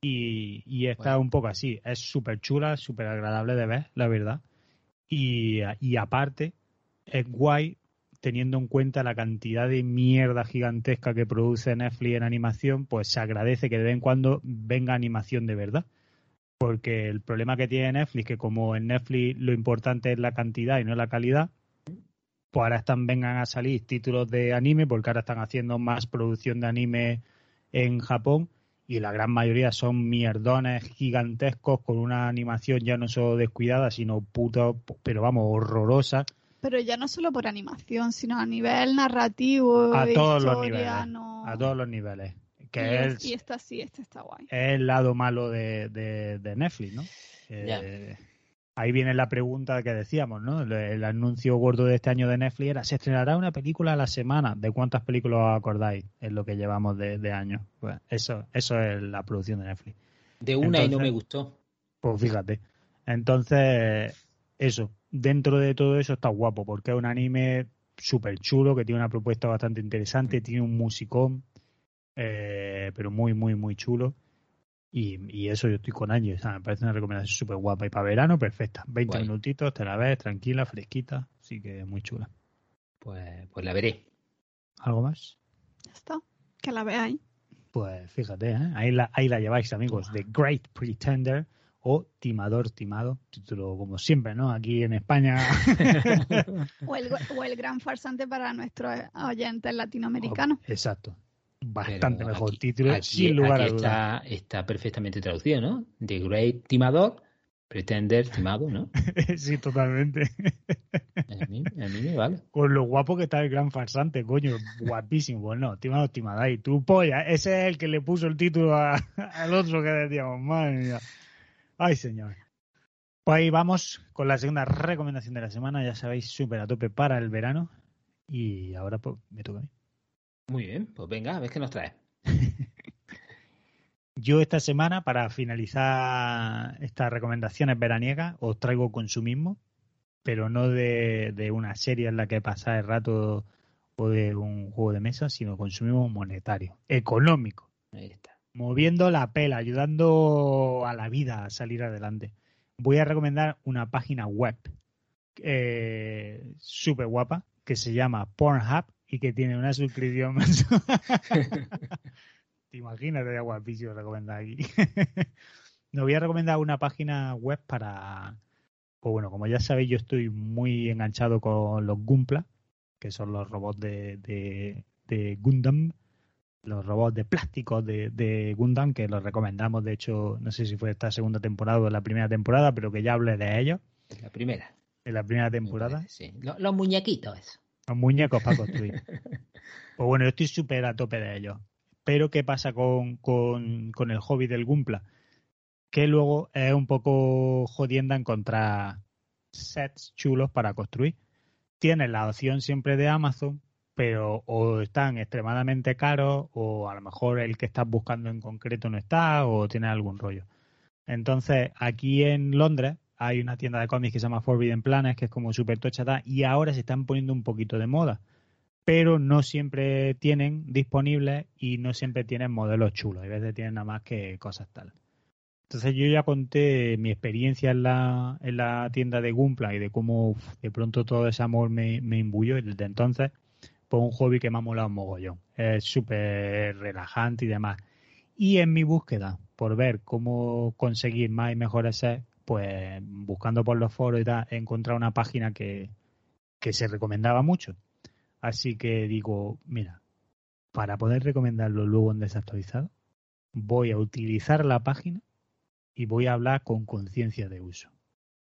Y, y está un poco así. Es súper chula, súper agradable de ver, la verdad. Y, y aparte, es guay teniendo en cuenta la cantidad de mierda gigantesca que produce Netflix en animación, pues se agradece que de vez en cuando venga animación de verdad. Porque el problema que tiene Netflix, que como en Netflix lo importante es la cantidad y no la calidad, pues ahora están vengan a salir títulos de anime, porque ahora están haciendo más producción de anime en Japón y la gran mayoría son mierdones gigantescos con una animación ya no solo descuidada, sino puta, pero vamos, horrorosa pero ya no solo por animación, sino a nivel narrativo, a todos historia, los niveles, no... a todos los niveles. Que y, es, es- y esta sí, esta está guay. es el lado malo de, de- de Netflix, ¿no? Eh, ahí viene la pregunta que decíamos, ¿no? El, el anuncio gordo de este año de Netflix era, se estrenará una película a la semana. ¿De cuántas películas os acordáis? Es lo que llevamos de, de años. Pues eso, eso es la producción de Netflix. De una y no me gustó. Pues fíjate. Entonces, eso, dentro de todo eso está guapo, porque es un anime súper chulo, que tiene una propuesta bastante interesante, tiene un musicón, eh, pero muy, muy, muy chulo. Y, y eso yo estoy con años, o sea, me parece una recomendación súper guapa. Y para verano, perfecta. 20 Guay. minutitos, te la ves, tranquila, fresquita, así que muy chula. Pues, pues la veré. ¿Algo más? Ya está. Que la veáis. Pues fíjate, ¿eh? ahí, la, ahí la lleváis, amigos. The Great Pretender o Timador Timado, título como siempre, ¿no? Aquí en España. <laughs> O el, o el gran farsante para nuestros oyentes <laughs> latinoamericanos. Exacto. Bastante Pero mejor aquí- título, aquí- sin lugar a dudas. está, está perfectamente traducido, ¿no? The Great Timador, Pretender Timado, ¿no? <laughs> sí, totalmente. A mí, a mí me vale. Con lo guapo que está el gran farsante, coño, guapísimo. Pues no, Timado Timadai, tu polla. Ese es el que le puso el título a- <laughs> al otro que decíamos, madre mía. Ay, señor. Pues ahí vamos con la segunda recomendación de la semana, ya sabéis, súper a tope para el verano. Y ahora pues me toca a mí. Muy bien, pues venga, a ver qué nos trae. <laughs> Yo esta semana, para finalizar estas recomendaciones veraniegas, os traigo consumismo, pero no de, de una serie en la que pasar el rato o de un juego de mesa, sino consumismo monetario, económico, Ahí está. moviendo la pela, ayudando a la vida a salir adelante. Voy a recomendar una página web eh, súper guapa que se llama Pornhub y que tiene una suscripción mensual. <laughs> Te imaginas, sería guapísimo recomendar aquí. <laughs> Nos voy a recomendar una página web para. Pues bueno, como ya sabéis, yo estoy muy enganchado con los Gumpla, que son los robots de, de, de Gundam, los robots de plástico de, de Gundam, que los recomendamos, de hecho, no sé si fue esta segunda temporada o la primera temporada, pero que ya hablé de ellos La primera. en la primera me temporada. sí. Los, los muñequitos, eso. Los muñecos para construir. <laughs> pues bueno, yo estoy súper a tope de ellos. Pero ¿qué pasa con, con, con el hobby del Gumpla? Que luego es un poco jodienda encontrar sets chulos para construir. Tienes la opción siempre de Amazon, pero o están extremadamente caros o a lo mejor el que estás buscando en concreto no está o tiene algún rollo. Entonces, aquí en Londres hay una tienda de cómics que se llama Forbidden Planet, que es como súper tocha tal, y ahora se están poniendo un poquito de moda. Pero no siempre tienen disponibles y no siempre tienen modelos chulos. A veces tienen nada más que cosas tal. Entonces yo ya conté mi experiencia en la, en la tienda de Gumpla y de cómo de pronto todo ese amor me, me imbuyó y desde entonces pues un hobby que me ha molado un mogollón. Es súper relajante y demás. Y en mi búsqueda por ver cómo conseguir más y mejores sets, pues buscando por los foros y tal, he encontrado una página que, que se recomendaba mucho. Así que digo, mira, para poder recomendarlo luego en desactualizado, voy a utilizar la página y voy a hablar con conciencia de uso.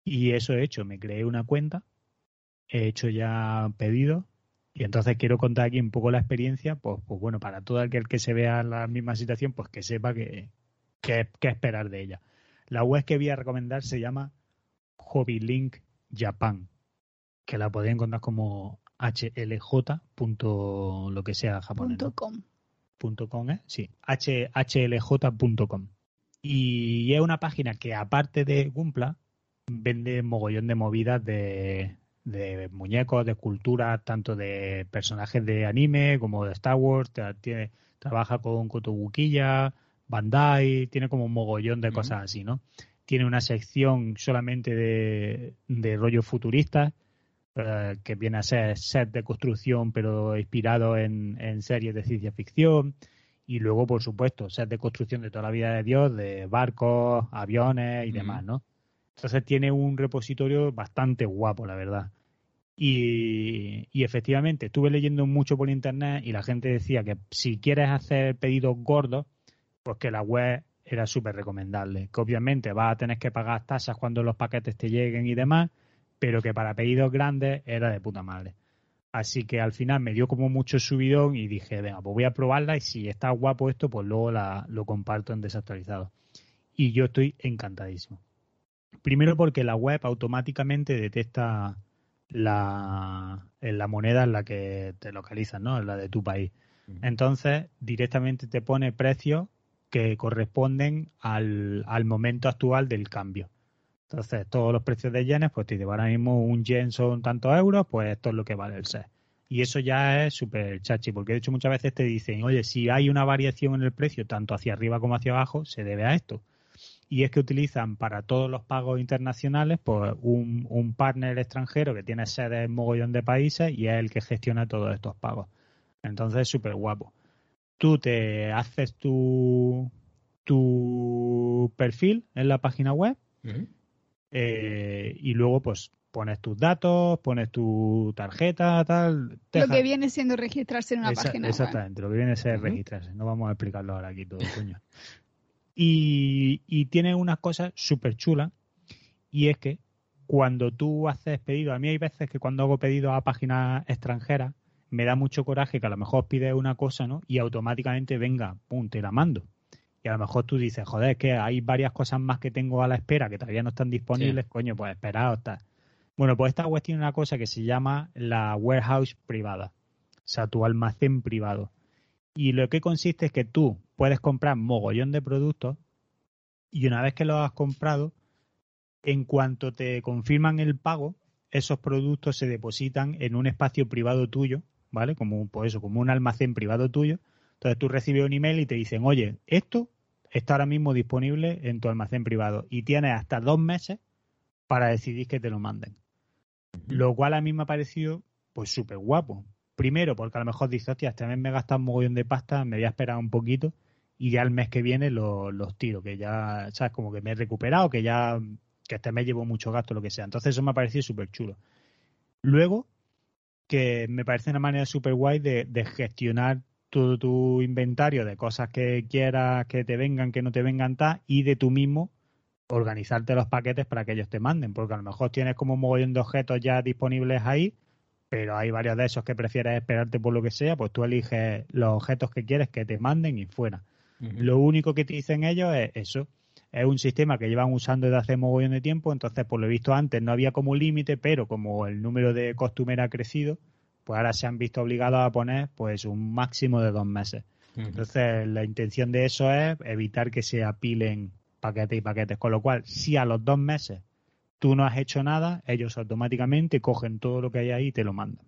Y eso he hecho, me creé una cuenta, he hecho ya pedidos y entonces quiero contar aquí un poco la experiencia, pues, pues bueno, para todo aquel que se vea en la misma situación, pues que sepa que, que, que esperar de ella. La web que voy a recomendar se llama Hobbylink Japan, que la podéis encontrar como hlj. lo que sea japonés. Punto ¿no? com. punto com, ¿eh? Sí, hlj.com. Y es una página que, aparte de Gumpla, vende mogollón de movidas de, de muñecos, de esculturas, tanto de personajes de anime como de Star Wars. Tiene- trabaja con Kotobukiya, Bandai, tiene como un mogollón de cosas así, ¿no? Tiene una sección solamente de, de rollo futurista, eh, que viene a ser set de construcción, pero inspirado en, en, series de ciencia ficción. Y luego, por supuesto, set de construcción de toda la vida de Dios, de barcos, aviones y demás, ¿no? Entonces tiene un repositorio bastante guapo, la verdad. Y, y, efectivamente, estuve leyendo mucho por internet y la gente decía que si quieres hacer pedidos gordos, pues que la web era súper recomendable. Que obviamente vas a tener que pagar tasas cuando los paquetes te lleguen y demás, pero que para pedidos grandes era de puta madre. Así que al final me dio como mucho subidón y dije, venga, pues voy a probarla y si está guapo esto, pues luego la, lo comparto en desactualizado. Y yo estoy encantadísimo. Primero porque la web automáticamente detecta la, la moneda en la que te localizas, ¿no? En la de tu país. Entonces, directamente te pone precios que corresponden al, al, momento actual del cambio. Entonces, todos los precios de yenes, pues te dice, ahora mismo un yen son tantos euros, pues esto es lo que vale el SES. Y eso ya es súper chachi, porque de hecho muchas veces te dicen, oye, si hay una variación en el precio, tanto hacia arriba como hacia abajo, se debe a esto y es que utilizan para todos los pagos internacionales pues un, un partner extranjero que tiene sede en mogollón de países y es el que gestiona todos estos pagos. Entonces es súper guapo. Tú te haces tu, tu perfil en la página web eh, y luego pues pones tus datos, pones tu tarjeta, tal. Lo que viene siendo registrarse en una página web. Exactamente, lo que viene a ser registrarse. No vamos a explicarlo ahora aquí todo, coño. Y, tiene unas cosas súper chulas. Y es que cuando tú haces pedido, a mí hay veces que cuando hago pedido a páginas extranjeras, me da mucho coraje que a lo mejor pides una cosa, ¿no? Y automáticamente venga, pum, te la mando. Y a lo mejor tú dices, joder, es que hay varias cosas más que tengo a la espera que todavía no están disponibles, coño, pues esperaos, está. Bueno, pues esta web tiene una cosa que se llama la warehouse privada, o sea, tu almacén privado. Y lo que consiste es que tú puedes comprar mogollón de productos y una vez que los has comprado, en cuanto te confirman el pago, esos productos se depositan en un espacio privado tuyo, ¿vale? Como, pues eso, como un almacén privado tuyo. Entonces tú recibes un email y te dicen, oye, esto está ahora mismo disponible en tu almacén privado y tienes hasta dos meses para decidir que te lo manden. Lo cual a mí me ha parecido pues súper guapo, Primero, porque a lo mejor dices, hostia, este mes me he gastado un mogollón de pasta, me voy a esperar un poquito y ya el mes que viene los, los tiro, que ya, ¿sabes? Como que me he recuperado, que ya, que este mes llevo mucho gasto, lo que sea. Entonces eso me ha parecido súper chulo. Luego, que me parece una manera súper guay de, de gestionar todo tu inventario de cosas que quieras que te vengan, que no te vengan, tal, y de tú mismo organizarte los paquetes para que ellos te manden, porque a lo mejor tienes como un mogollón de objetos ya disponibles ahí pero hay varios de esos que prefieres esperarte por lo que sea, pues tú eliges los objetos que quieres que te manden y fuera. Lo único que te dicen ellos es eso. Es un sistema que llevan usando desde hace mogollón de tiempo, entonces por lo visto antes no había como límite, pero como el número de costumeros ha crecido, pues ahora se han visto obligados a poner pues un máximo de dos meses. Entonces la intención de eso es evitar que se apilen paquetes y paquetes, con lo cual si a los dos meses tú no has hecho nada, ellos automáticamente cogen todo lo que hay ahí y te lo mandan.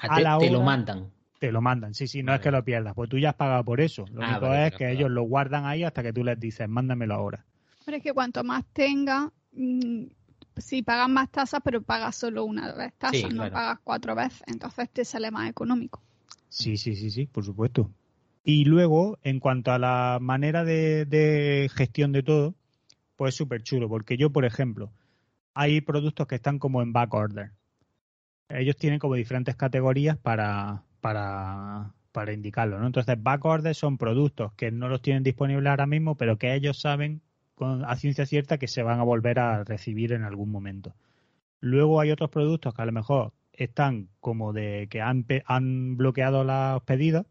A, te, lo mandan. Te lo mandan, sí, sí, no es que lo pierdas, pues tú ya has pagado por eso. Lo ah, único es que ellos lo guardan ahí hasta que tú les dices, mándamelo ahora. Pero es que cuanto más tenga, mm, si pagas más tasas, pero pagas solo una vez tasas, no pagas cuatro veces, entonces te sale más económico. Sí, sí, sí, sí, por supuesto. Y luego, en cuanto a la manera de, de gestión de todo, pues es súper chulo, porque yo, por ejemplo, hay productos que están como en back order. Ellos tienen como diferentes categorías para, para, para indicarlo, ¿no? Entonces, back order son productos que no los tienen disponibles ahora mismo, pero que ellos saben con, a ciencia cierta que se van a volver a recibir en algún momento. Luego hay otros productos que a lo mejor están como de que han, han bloqueado los pedidos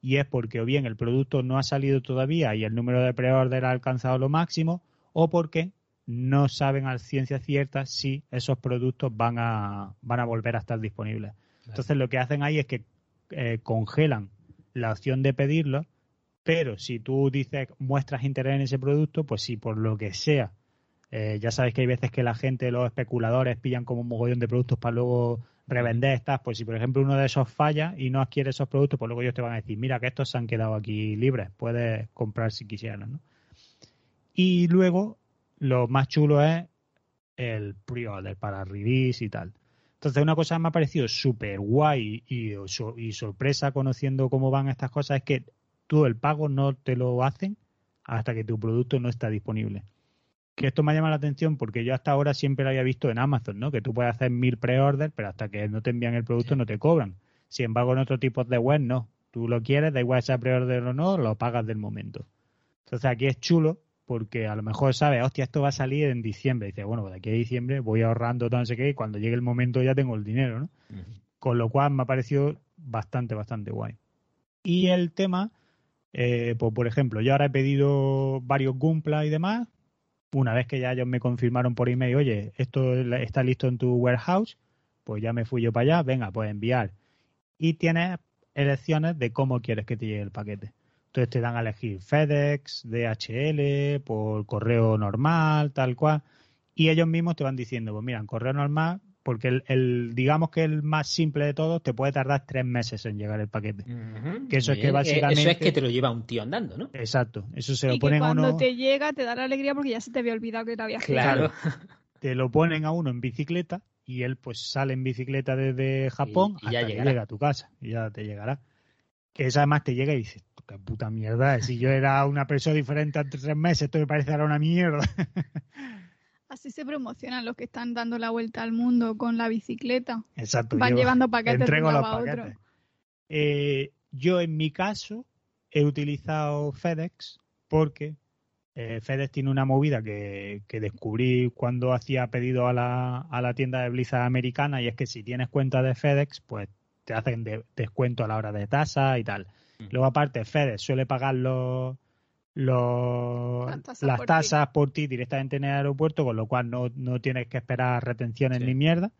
y es porque o bien el producto no ha salido todavía y el número de pre-order ha alcanzado lo máximo o porque no saben a ciencia cierta si esos productos van a, van a volver a estar disponibles. Entonces lo que hacen ahí es que eh, congelan la opción de pedirlo, pero si tú dices muestras interés en ese producto, pues si por lo que sea, eh, ya sabes que hay veces que la gente, los especuladores, pillan como un mogollón de productos para luego revender estas, pues si por ejemplo uno de esos falla y no adquiere esos productos, pues luego ellos te van a decir, mira que estos se han quedado aquí libres, puedes comprar si quisieras, ¿no? Y luego lo más chulo es el pre-order para release y tal. Entonces, una cosa que me ha parecido súper guay y, y, sorpresa conociendo cómo van estas cosas es que tú el pago no te lo hacen hasta que tu producto no está disponible. Que esto me llama la atención porque yo hasta ahora siempre lo había visto en Amazon, ¿no? Que tú puedes hacer mil pre-orders, pero hasta que no te envían el producto no te cobran. Sin embargo, en otros tipos de web no. Tú lo quieres, da igual sea pre-order o no, lo pagas del momento. Entonces aquí es chulo porque a lo mejor sabes, hostia, esto va a salir en diciembre. dice, bueno, pues de aquí a diciembre voy ahorrando todo no sé qué y cuando llegue el momento ya tengo el dinero, ¿no? Con lo cual me ha parecido bastante, bastante guay. Y el tema, eh, pues por ejemplo, yo ahora he pedido varios Gumpla y demás. Una vez que ya ellos me confirmaron por email, oye, esto está listo en tu warehouse, pues ya me fui yo para allá, venga, pues enviar. Y tienes elecciones de cómo quieres que te llegue el paquete. Entonces te dan a elegir FedEx, DHL, por correo normal, tal cual. Y ellos mismos te van diciendo, pues mira, correo normal, porque el, digamos que el más simple de todos te puede tardar tres meses en llegar el paquete. Que eso es que básicamente... Eso es que te lo lleva un tío andando, ¿no? Exacto. Eso se lo y ponen que cuando te llega te da la alegría porque ya se te había olvidado que te había Claro. te lo ponen a uno en bicicleta y él pues sale en bicicleta desde Japón y, ya llega a tu casa y ya te llegará. Que eso además te llega y dices, qué puta mierda. Si yo era una persona diferente hace tres meses, esto me parece ahora una mierda. <laughs> Así se promocionan los que están dando la vuelta al mundo con la bicicleta. Exacto. Van llevando paquetes de un a otro. Eh, yo en mi caso he utilizado FedEx porque eh, FedEx tiene una movida que, que, descubrí cuando hacía pedido a la, a la tienda de Blizzard americana y es que si tienes cuenta de FedEx, pues te hacen descuento a la hora de tasa y tal. Luego, aparte, FedEx suele pagar los, las tasas, por, ti. directamente en el aeropuerto, con lo cual no, no tienes que esperar retenciones ni mierda.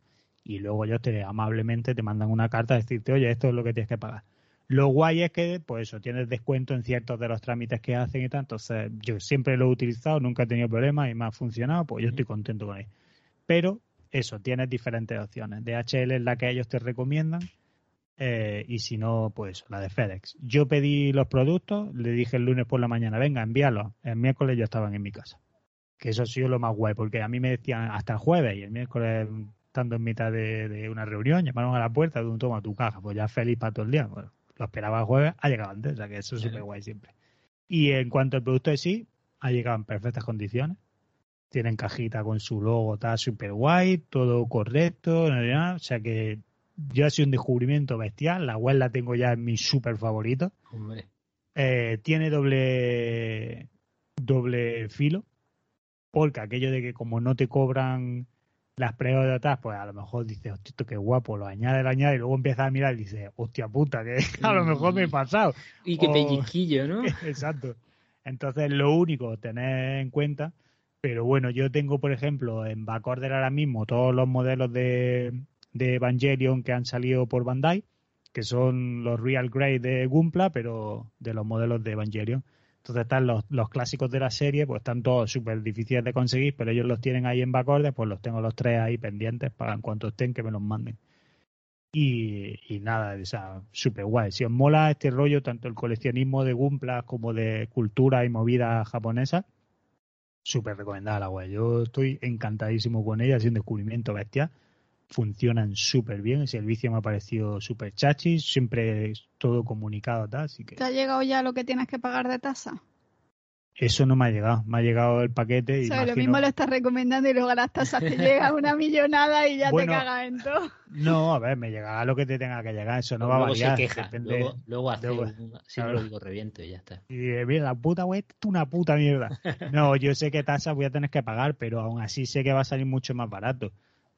Y luego ellos te amablemente te mandan una carta a decirte, oye, esto es lo que tienes que pagar. Lo guay es que, pues eso, tienes descuento en ciertos de los trámites que hacen y tal. Entonces, yo siempre lo he utilizado, nunca he tenido problemas y me ha funcionado, pues yo estoy contento con él. Pero, eso, tienes diferentes opciones. DHL es la que ellos te recomiendan eh, y si no, pues la de FedEx. Yo pedí los productos, le dije el lunes por la mañana, venga, envíalos. El miércoles ya estaban en mi casa. Que eso ha sido lo más guay, porque a mí me decían hasta el jueves y el miércoles, estando en mitad de, una reunión, llamaron a la puerta de un toma tu caja. Pues ya feliz para todo el día. Bueno, lo esperaba el jueves, ha llegado antes, o sea que eso es súper guay siempre. Y en cuanto al producto de sí, ha llegado en perfectas condiciones. Tienen cajita con su logo, está súper guay, todo correcto, o sea que yo ha sido un descubrimiento bestial. La web la tengo ya en mi súper favorito. Eh, tiene doble, doble filo. Porque aquello de que como no te cobran las pruebas de atrás, pues a lo mejor dices, hostia, qué guapo, lo añade, lo añade, y luego empiezas a mirar y dices, hostia puta, que <laughs> a lo mejor me he pasado. Y qué pellizquillo, ¿no? <laughs> Exacto. Entonces, lo único, tener en cuenta, pero bueno, yo tengo, por ejemplo, en Backorder ahora mismo todos los modelos de, de Evangelion que han salido por Bandai, que son los Real Grey de Gumpla, pero de los modelos de Evangelion. Entonces están los, los clásicos de la serie, pues están todos súper difíciles de conseguir, pero ellos los tienen ahí en backorder, pues los tengo los tres ahí pendientes para en cuanto estén que me los manden. Y, y nada, o sea, súper guay. Si os mola este rollo, tanto el coleccionismo de Gumpla como de cultura y movida japonesa, súper recomendada la web. Yo estoy encantadísimo con ella, es un descubrimiento bestia funcionan súper bien. El servicio me ha parecido súper chachi, siempre todo comunicado. Tal, así que... ¿Te ha llegado ya lo que tienes que pagar de tasa? Eso no me ha llegado, me ha llegado el paquete. Y o sea, lo mismo lo estás recomendando y luego las tasas te llega una millonada y ya te cagas en todo. No, a ver, me llegará lo que te tenga que llegar, eso no va a variar. Se queja. Luego, luego hace siempre lo digo reviento y ya está. Y mira, la puta web es una puta mierda. <laughs> No, yo sé que tasas voy a tener que pagar, pero aún así sé que va a salir mucho más barato.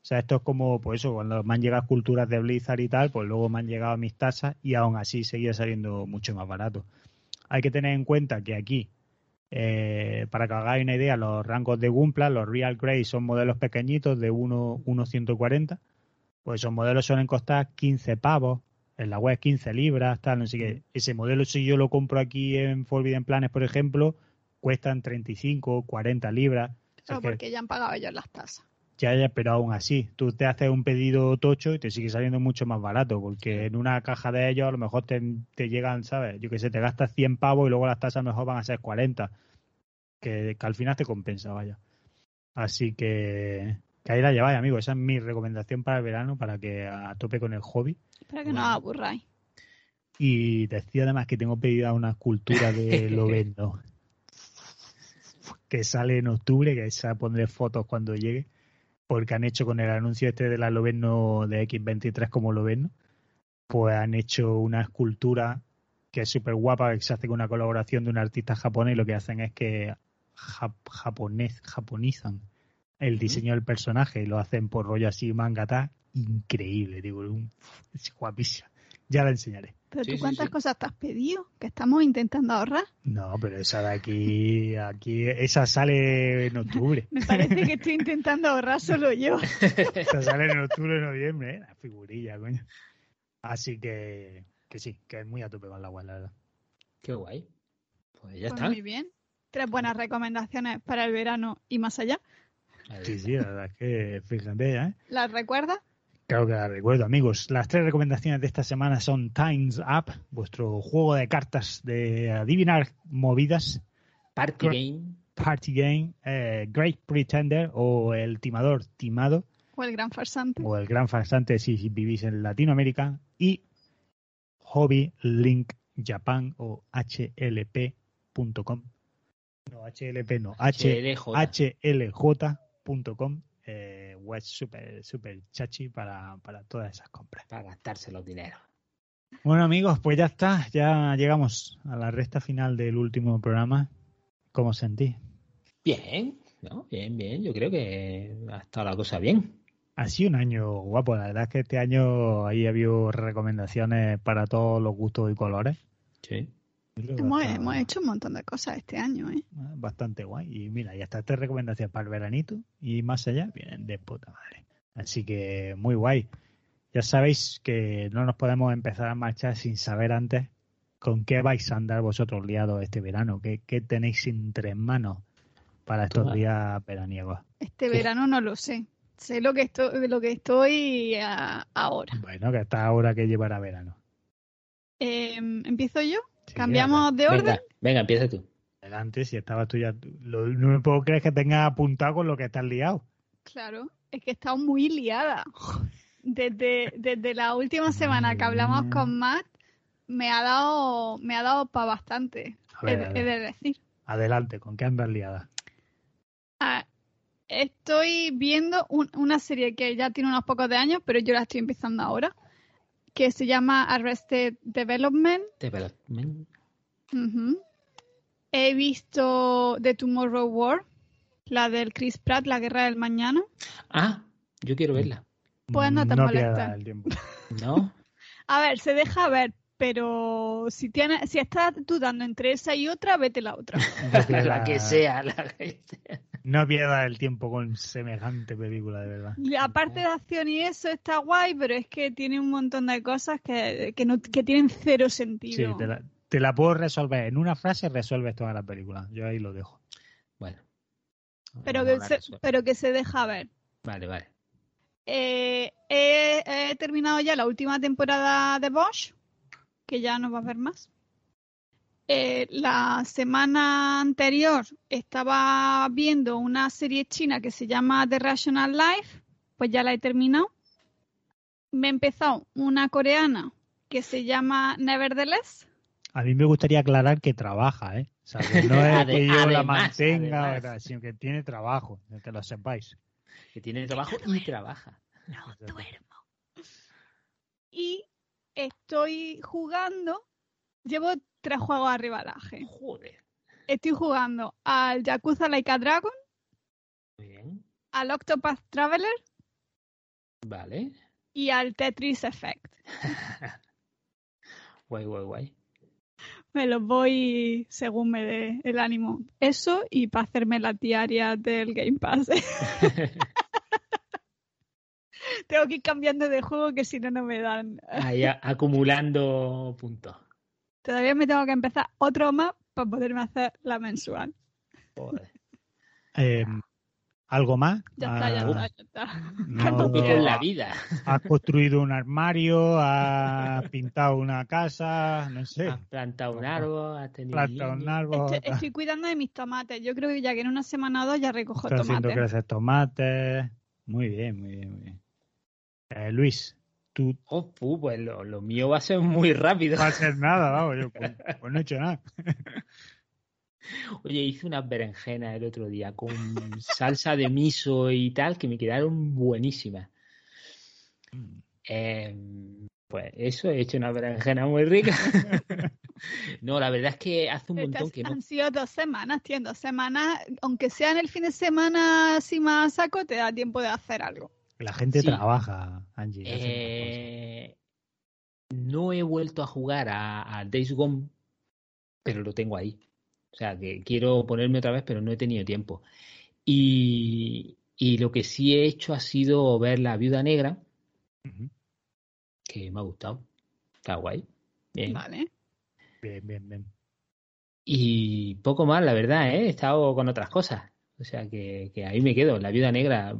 O sea, esto es como, pues eso, cuando me han llegado culturas de Blizzard y tal, pues luego me han llegado mis tasas y aún así seguía saliendo mucho más barato. Hay que tener en cuenta que aquí, eh, para que hagáis una idea, los rangos de Gumpla, los Real Grey son modelos pequeñitos de 1.140, pues esos modelos suelen costar 15 pavos, en la web 15 libras, tal, no sé qué. Ese modelo, si yo lo compro aquí en Forbidden Planes, por ejemplo, cuestan 35, 40 libras. Claro, porque ya han pagado ellos las tasas. Ya, ya, pero aún así, tú te haces un pedido tocho y te sigue saliendo mucho más barato, porque en una caja de ellos a lo mejor te, te llegan, ¿sabes? Yo que sé, te gastas 100 pavos y luego las tasas mejor van a ser 40, que, que al final te compensa, vaya. Así que, que ahí la lleváis, amigo. Esa es mi recomendación para el verano, para que a tope con el hobby. Para que no os aburráis. Y decía además que tengo pedida una escultura de <laughs> Lovendo que sale en octubre, que esa pondré fotos cuando llegue, porque han hecho con el anuncio este de la Loveno de X23 como Loveno, pues han hecho una escultura que es súper guapa, que se hace con una colaboración de un artista japonés y lo que hacen es que japonés, japonizan el diseño del personaje y lo hacen por rollo así mangata increíble, digo, es guapísima. Ya la enseñaré. ¿Pero tú cuántas cosas te has pedido? Que estamos intentando ahorrar. No, pero esa de aquí, aquí, esa sale en octubre. <laughs> Me parece que estoy intentando ahorrar solo yo. <laughs> esa sale en octubre, noviembre, ¿eh? la figurilla, coño. Así que, que sí, que es muy a tope con la web, la verdad. Qué guay. Pues ya pues está. Muy bien. Tres buenas recomendaciones para el verano y más allá. Sí, sí, la verdad es que fíjate, ¿eh? ¿Las recuerdas? Claro que la recuerdo, amigos. Las tres recomendaciones de esta semana son Times Up, vuestro juego de cartas de adivinar movidas. Party Game. Party Game, eh, Great Pretender o El Timador Timado. O El Gran Farsante. O El Gran Farsante si vivís en Latinoamérica. Y Hobby Link Japan o HLP.com. No, HLP no, HLJ.com eh, web súper super chachi para, para todas esas compras. Para gastarse los dineros. Bueno amigos, pues ya está, ya llegamos a la recta final del último programa. ¿Cómo sentí? Bien, ¿no? Bien, bien. Yo creo que ha estado la cosa bien. Ha sido un año guapo. La verdad es que este año ahí ha habido recomendaciones para todos los gustos y colores. Sí. Hemos, hemos, hecho un montón de cosas este año, ¿eh? Ah, bastante guay. Y mira, ya está tres recomendaciones para el veranito y más allá vienen de puta madre. Así que muy guay. Ya sabéis que no nos podemos empezar a marchar sin saber antes con qué vais a andar vosotros liados este verano. ¿Qué, qué tenéis entre manos para estos días veraniegos? Este verano no lo sé. Sé lo que estoy, lo que estoy ahora. Bueno, que está ahora que llevará verano. Eh, ¿Empiezo yo? ¿Cambiamos de orden? Venga, empieza tú. Adelante, si estabas tú ya. no me puedo creer que tengas apuntado con lo que estás liado. Claro, es que he estado muy liada. <laughs> Desde, desde la última semana que hablamos con Matt, me ha dado, me ha dado para bastante, he, de decir. Adelante, ¿con qué andas liada? Ah, estoy viendo una serie que ya tiene unos pocos de años, pero yo la estoy empezando ahora que se llama Arrested Development. Development. He visto The Tomorrow War, la del Chris Pratt, La Guerra del Mañana. Ah, yo quiero verla. Pues no te no molesta. El tiempo. ¿No? <laughs> A ver, se deja ver, pero si tiene, si estás dudando entre esa y otra, vete la otra. <laughs> la que <laughs> sea, la que sea. No pierdas el tiempo con semejante película, de verdad. aparte de acción y eso está guay, pero es que tiene un montón de cosas que, que, no, que tienen cero sentido. Sí, te la, te la, puedo resolver. En una frase resuelves toda la película. Yo ahí lo dejo. Bueno. Pero, que se, pero que se deja ver. Vale, vale. Eh, he, he, terminado ya la última temporada de Bosch, que ya no va a haber más. Eh, la semana anterior estaba viendo una serie china que se llama The Rational Life, pues ya la he terminado. Me he empezado una coreana que se llama Nevertheless. A mí me gustaría aclarar que trabaja, ¿eh? O sea, que no es <laughs> que yo la mantenga, además. sino que tiene trabajo, que lo sepáis. Que tiene trabajo no y trabaja. No duermo. Y estoy jugando, llevo tres juegos a rivalaje. Joder. Estoy jugando al Yakuza Like a Dragon. Muy bien. Al Octopath Traveler. Vale. Y al Tetris Effect. <laughs> guay, guay, guay. Me los voy según me dé el ánimo. Eso y para hacerme la diaria del Game Pass. <laughs> <laughs> Tengo que ir cambiando de juego que si no, no me dan. Ahí <laughs> acumulando puntos. Todavía me tengo que empezar otro más para poderme hacer la mensual. <laughs> Eh, ¿Algo más? Ya está, ya Ah, está, ya está. no- en la vida. Has construido un armario, has pintado una casa, no sé, Has plantado un árbol, has tenido plantado un árbol, Estoy, estoy cuidando de mis tomates. Yo creo que ya que en una semana o dos ya recojo estás haciendo tomates. crecer tomates. Muy bien, muy bien, muy bien. Eh, Luis, tú Oh, pu, pues lo, lo mío va a ser muy rápido. no vas a hacer nada, vamos, yo pues, <laughs> pues no he hecho nada. <laughs> Oye, hice unas berenjenas el otro día con salsa de miso y tal, que me quedaron buenísimas. Eh, pues eso, he hecho una berenjena muy rica. <laughs> No, la verdad es que hace un montón que no. Han sido dos semanas, tío. Dos semanas, aunque sea en el fin de semana así más saco, te da tiempo de hacer algo. La gente Sí. trabaja, Angie. Eh, no he vuelto a jugar a, a Days Gone, pero lo tengo ahí. O sea, que quiero ponerme otra vez, pero no he tenido tiempo. Y, y lo que sí he hecho ha sido ver La Viuda Negra, que me ha gustado. Está guay. Bien. Vale. Bien, bien, bien. Y poco más, la verdad, ¿eh? He estado con otras cosas. O sea que, que ahí me quedo. La Viuda Negra,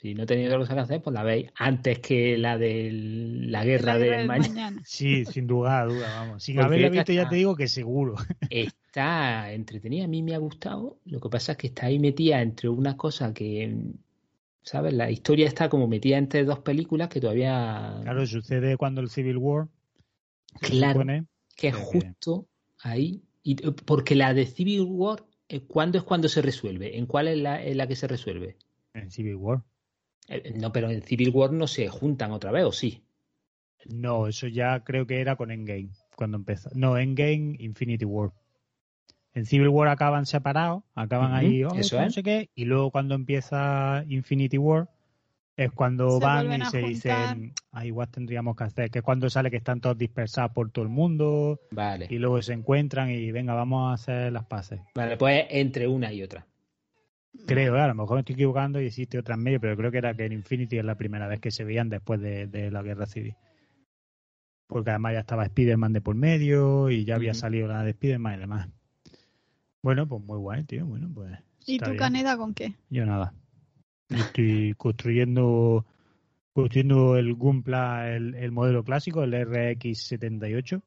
si no otra cosa que hacer, pues la veis antes que la de la guerra La de guerra del mañana. mañana. Sí, sin duda, duda, vamos. Sin Porque haberla visto ya te digo que seguro. Está entretenida, a mí me ha gustado. Lo que pasa es que está ahí metida entre una cosa que, ¿sabes? La historia está como metida entre dos películas que todavía. Claro, sucede cuando el Civil War. Claro. supone, que es que- justo ahí. Y, porque la de Civil War, eh, ¿cuándo es cuando se resuelve? ¿En cuál es la, en la que se resuelve? en Civil War. Eh, No, pero en Civil War no se juntan otra vez, ¿o sí? No, eso ya creo que era con Endgame, cuando empezó. No, Endgame, Infinity War. En Civil War acaban separados, acaban ahí, oh, eso no es. sé qué, y luego cuando empieza Infinity War es cuando Se van y se juntar. dicen, ah, igual tendríamos que hacer, que es cuando sale que están todos dispersados por todo el mundo Vale. y luego se encuentran y venga, vamos a hacer las paces. Vale, pues entre una y otra. Creo, ¿eh? a lo mejor me estoy equivocando y existe otra en medio, pero creo que era que en Infinity es la primera vez que se veían después de, de la guerra civil. Porque además ya estaba Spider-Man de por medio y ya había salido la de Spider-Man y demás. Bueno, pues muy guay, tío. Bueno, pues. ¿Y tú, bien. Caneda, con qué? Yo nada. Estoy construyendo construyendo el Gunpla, el, el modelo clásico, el RX78.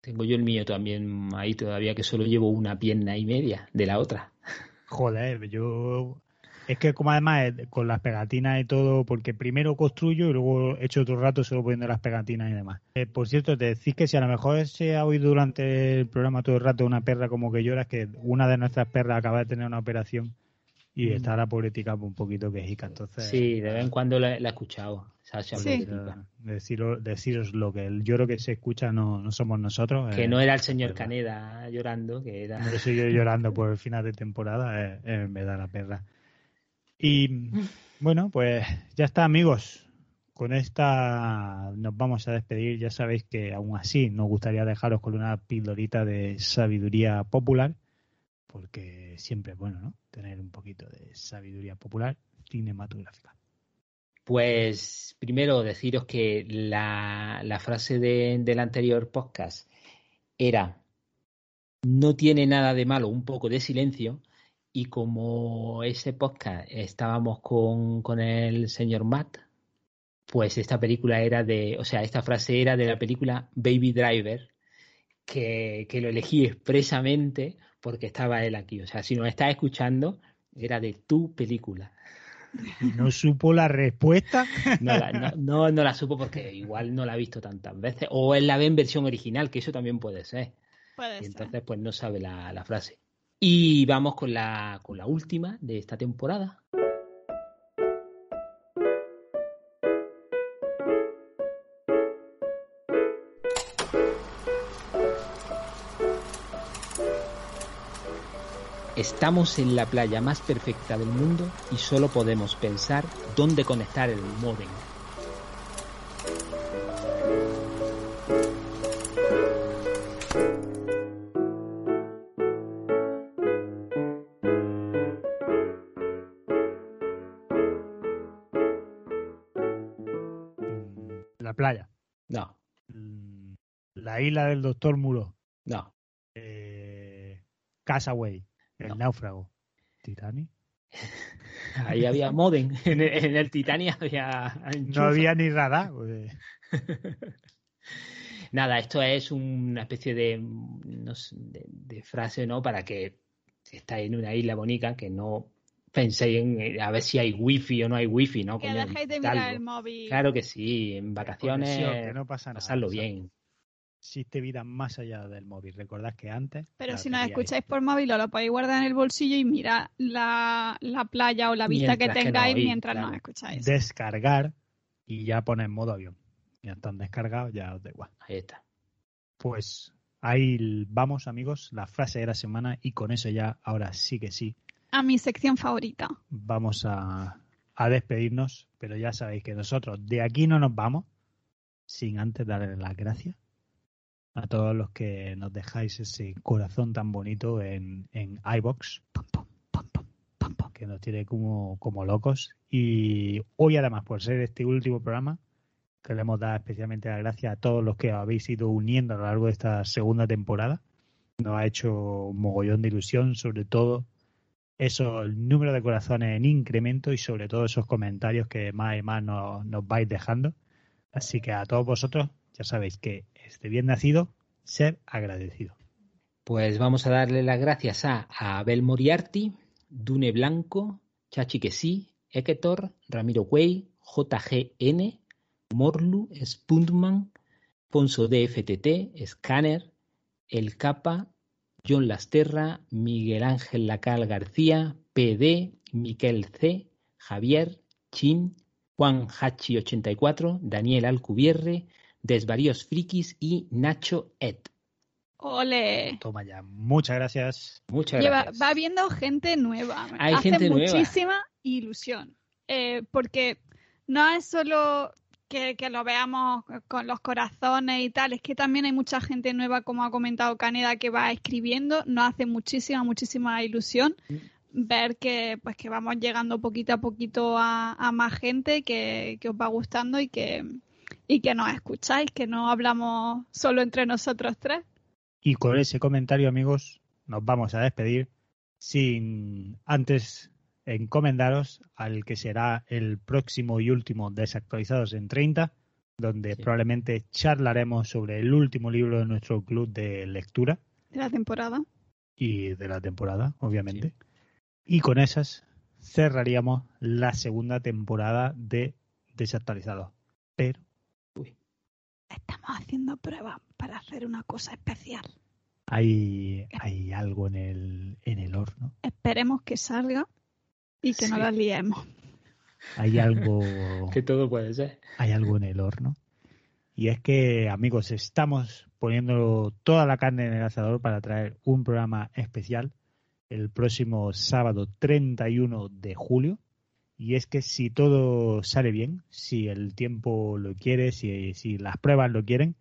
Tengo yo el mío también ahí todavía, que solo llevo una pierna y media de la otra. Joder, yo. Es que, como además, eh, con las pegatinas y todo, porque primero construyo y luego echo otro rato solo poniendo las pegatinas y demás. Eh, por cierto, te decís que si a lo mejor se ha oído durante el programa todo el rato una perra como que llora, es que una de nuestras perras acaba de tener una operación y Mm. está la pobretica un poquito quejica. Entonces, Sí, de vez en cuando la, la he escuchado. Sasha Sí. deciros, deciros lo que el lloro que se escucha no, no somos nosotros. Que eh, no era el señor verdad. Caneda llorando, que era. No soy yo llorando por el final de temporada, eh, eh, me da la perra. Y bueno, pues ya está, amigos. Con esta nos vamos a despedir. Ya sabéis que aún así nos gustaría dejaros con una pildorita de sabiduría popular, porque siempre es bueno, ¿no? Tener un poquito de sabiduría popular cinematográfica. Pues primero deciros que la, la frase de- del anterior podcast era no tiene nada de malo un poco de silencio y como ese podcast estábamos con, con el señor Matt, pues esta película era de, o sea, esta frase era de la película Baby Driver, que, que lo elegí expresamente porque estaba él aquí. O sea, si nos estás escuchando, era de tu película. Y no supo la respuesta. No la, no, no, no la supo porque igual no la ha visto tantas veces. O él la ve en versión original, que eso también puede ser. Puede Y ser. entonces, pues no sabe la, la frase. Y vamos con la, con la última de esta temporada. Estamos en la playa más perfecta del mundo y solo podemos pensar dónde conectar el módem. La playa. No, Mm, La isla del doctor Muro. no. Eh, Casaway. El náufrago. Titanic. <laughs> Ahí había modem. <laughs> En el, en el había. No había ni radar. pues, <laughs> Nada, esto es una especie de, no sé, de, de frase, ¿no? Para que si estáis en una isla bonita, que no penséis en eh, a ver si hay wifi o no hay wifi, ¿no? Que Coño, dejéis de algo. mirar el móvil. Claro que sí, en vacaciones, conexión, que no pasa nada. pasarlo bien. Existe vida más allá del móvil. Recordad que antes. Pero si nos escucháis por móvil, os lo podéis guardar en el bolsillo y mirar la, la playa o la vista que Mientras que no tengáis oís, mientras claro. nos escucháis. descargar y ya pones modo avión. Ya están descargados, ya os da igual. Ahí está. Pues ahí vamos, amigos. La frase de la semana y con eso ya, ahora sí que sí, A mi sección favorita. vamos a, a despedirnos. Pero ya sabéis que nosotros de aquí no nos vamos sin antes darle las gracias a todos los que nos dejáis ese corazón tan bonito en, en iBox, que nos tiene como, como locos. Y hoy, además, por ser este último programa, queremos dar especialmente las gracias a todos los que habéis ido uniendo a lo largo de esta segunda temporada. Nos ha hecho un mogollón de ilusión, sobre todo eso, el número de corazones en incremento y sobre todo esos comentarios que más y más nos, nos vais dejando. Así que a todos vosotros, ya sabéis que este bien nacido, ser agradecido. Pues vamos a darle las gracias a, Abel Moriarty, Dune Blanco, Chachi que sí, Eketor, Ramiro Way, JGN, Morlu, Spuntman, Ponzo DFTT, Scanner, El Capa, John Lasterra, Miguel Ángel Lacal García, PD, Miquel C, Javier, Chin, Juan Hachi 84, Daniel Alcubierre, Desvaríos Frikis y Nacho Ed. Ole. Toma ya, muchas gracias. Muchas Lleva, gracias. va viendo gente nueva. Hay Hace gente nueva. muchísima ilusión. Eh, porque no es solo que, que lo veamos con los corazones y tal, es que también hay mucha gente nueva, como ha comentado Caneda, que va escribiendo. Nos hace muchísima, muchísima ilusión ver que pues que vamos llegando poquito a poquito a, a más gente que, que os va gustando y que y que nos escucháis, que no hablamos solo entre nosotros tres. Y con ese comentario, amigos, nos vamos a despedir sin antes encomendaros al que será el próximo y último Desactualizados en 30, donde Sí. probablemente charlaremos sobre el último libro de nuestro club de lectura de la temporada. y de la temporada, obviamente. Y con esas cerraríamos la segunda temporada de Desactualizados. Pero Estamos haciendo pruebas para hacer una cosa especial. hay, hay algo en el, en el horno. Esperemos que salga y que no la liemos. Hay <laughs> algo... Que todo puede ser. hay algo en el horno. Y es que, amigos, estamos poniendo toda la carne en el asador para traer un programa especial el próximo sábado 31 de julio. Y es que si todo sale bien, si el tiempo lo quiere, si, si las pruebas lo quieren,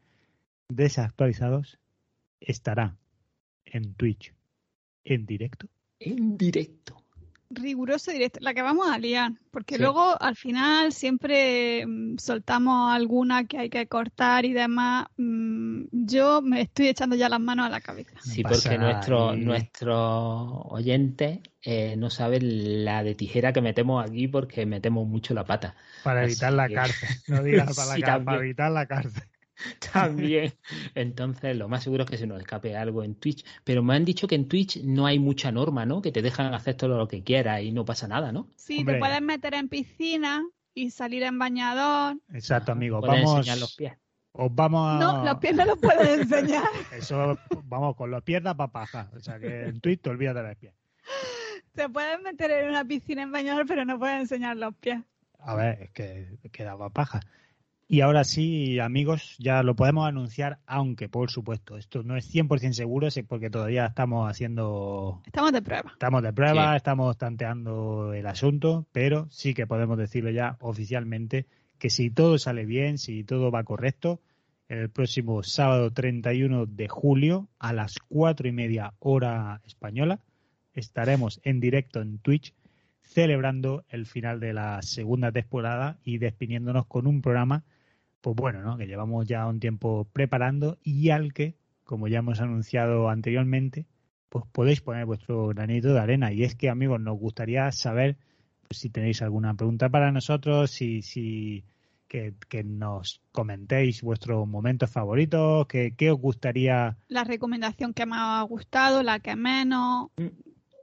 desactualizados estará en Twitch en directo. En directo. Riguroso directo, la que vamos a liar, porque Sí. luego al final siempre mm, soltamos alguna que hay que cortar y demás. Mm, yo me estoy echando ya las manos a la cabeza. Sí, porque nada, nuestro, y- nuestros oyentes eh, no saben la de tijera que metemos aquí porque metemos mucho la pata. Para Así evitar la que- cárcel. No digas <laughs> para, la Sí, cárcel, para evitar la cárcel. <laughs> También. Entonces, lo más seguro es que se nos escape algo en Twitch. Pero me han dicho que en Twitch no hay mucha norma, ¿no? Que te dejan hacer todo lo que quieras y no pasa nada, ¿no? Sí, Hombre. te puedes meter en piscina y salir en bañador. Exacto, puedes Vamos, enseñar los pies. os vamos a... No, los pies no los puedes enseñar. <laughs> Eso, vamos, con los pies da papaja. O sea que en Twitch te olvidas de los pies. Te puedes meter en una piscina en bañador, pero no puedes enseñar los pies. A ver, es que queda papaja. Y ahora sí, amigos, ya lo podemos anunciar, aunque por supuesto, esto no es 100% seguro, sí, porque todavía estamos haciendo, Estamos de prueba. estamos de prueba, Sí. estamos tanteando el asunto, pero sí que podemos decirlo ya oficialmente que si todo sale bien, si todo va correcto, el próximo sábado 31 de julio a las cuatro y media hora española estaremos en directo en Twitch celebrando el final de la segunda temporada y despidiéndonos con un programa, pues bueno, ¿no? que llevamos ya un tiempo preparando y al que, como ya hemos anunciado anteriormente, pues podéis poner vuestro granito de arena. Y es que, amigos, nos gustaría saber si tenéis alguna pregunta para nosotros, si, si que, que nos comentéis vuestros momentos favoritos, que, qué os gustaría. La recomendación que más os ha gustado, la que menos.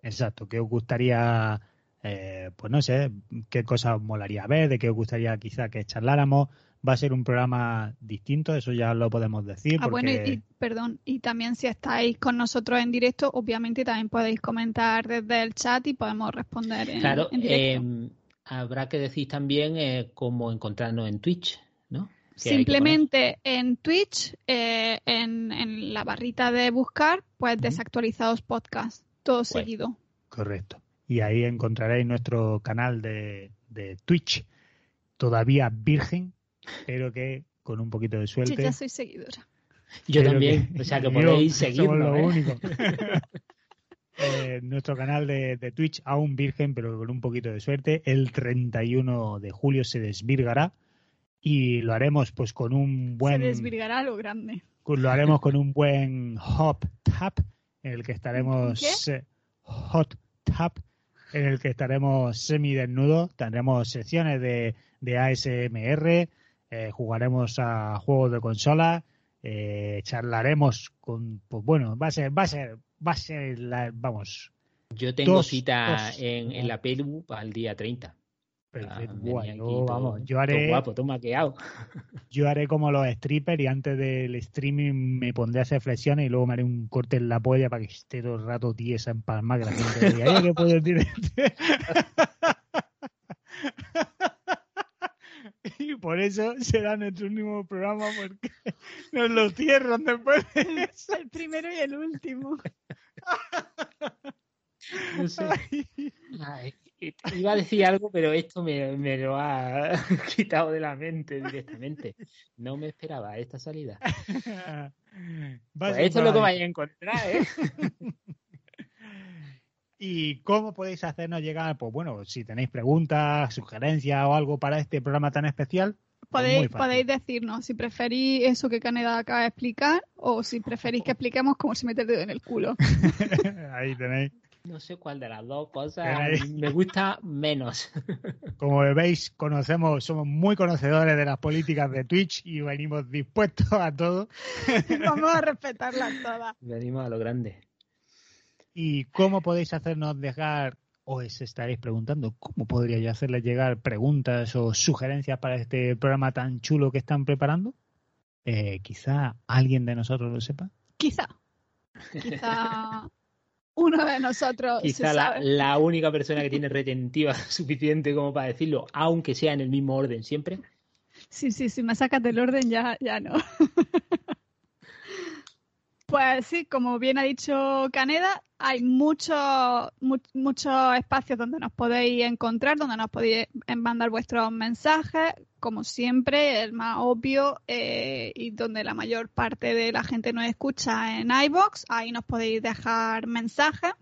Exacto, qué os gustaría, eh, pues no sé, qué cosas os molaría ver, de qué os gustaría quizá que charláramos. Va a ser un programa distinto, eso ya lo podemos decir. Ah, bueno, y, y, perdón, y también si estáis con nosotros en directo, obviamente también podéis comentar desde el chat y podemos responder en, Claro, en directo. eh, habrá que decir también eh, cómo encontrarnos en Twitch, ¿no? Simplemente en Twitch, eh, en, en la barrita de buscar, pues desactualizados podcast, todo seguido. Correcto. Y ahí encontraréis nuestro canal de, de Twitch, todavía virgen, pero que con un poquito de Yo suerte. ya soy seguidora. Yo también, o sea que yo- podéis somos seguirnos. lo ¿eh? único. <laughs> <laughs> Eh, nuestro canal de, de Twitch, aún virgen, pero con un poquito de suerte, el 31 de julio se desvirgará y lo haremos pues con un buen Se desvirgará a lo grande. Lo haremos con un buen hot tap en el que estaremos eh, hot tap en el que estaremos semidesnudos tendremos secciones de, de ASMR eh, jugaremos a juegos de consola eh, charlaremos con pues bueno va a ser va a ser va a ser la, vamos Yo tengo Dos, cita dos. en, en la Pelu para el día 30. perfecto. Ah, Guay, yo, todo- vamos yo haré guapo, todo maqueado. <laughs> yo haré como los strippers y antes del streaming me pondré a hacer flexiones y luego me haré un corte en la polla para que esté todo el rato tiesa en palma que la gente diga, "Oye, ¿qué puedo decir este?". <laughs> Y por eso será nuestro último programa porque <laughs> nos lo cierran después de eso. El primero y el último. No sé. Ay, iba a decir algo, pero esto me, me lo ha <laughs> quitado de la mente directamente. No me esperaba esta salida. <laughs> Pues esto es lo que vais a encontrar, ¿eh? ¿Y cómo podéis hacernos llegar? Pues bueno, si tenéis preguntas, sugerencias o algo para este programa tan especial, pues Podéis, podéis decirnos si preferís eso que Caneda acaba de explicar o si preferís que expliquemos cómo se mete el dedo en el culo. <laughs> Ahí tenéis. No sé cuál de las dos cosas me gusta menos. <laughs> Como veis, conocemos, somos muy conocedores de las políticas de Twitch y venimos dispuestos a todo. <laughs> Vamos a respetarlas todas. Venimos a lo grande. ¿Y cómo podéis hacernos dejar, o os estaréis preguntando, cómo podría yo hacerles llegar preguntas o sugerencias para este programa tan chulo que están preparando? Eh, quizá alguien de nosotros lo sepa. Quizá. Quizá <laughs> uno de nosotros Quizá se la, sabe. la única persona que tiene retentiva <laughs> suficiente como para decirlo, aunque sea en el mismo orden siempre. Sí, sí, si me sacas del orden ya, ya no. <laughs> Pues sí, como bien ha dicho Caneda, hay muchos mu- muchos espacios donde nos podéis encontrar, donde nos podéis mandar vuestros mensajes, como siempre, el más obvio eh, y donde la mayor parte de la gente nos escucha en iBox, ahí nos podéis dejar mensajes,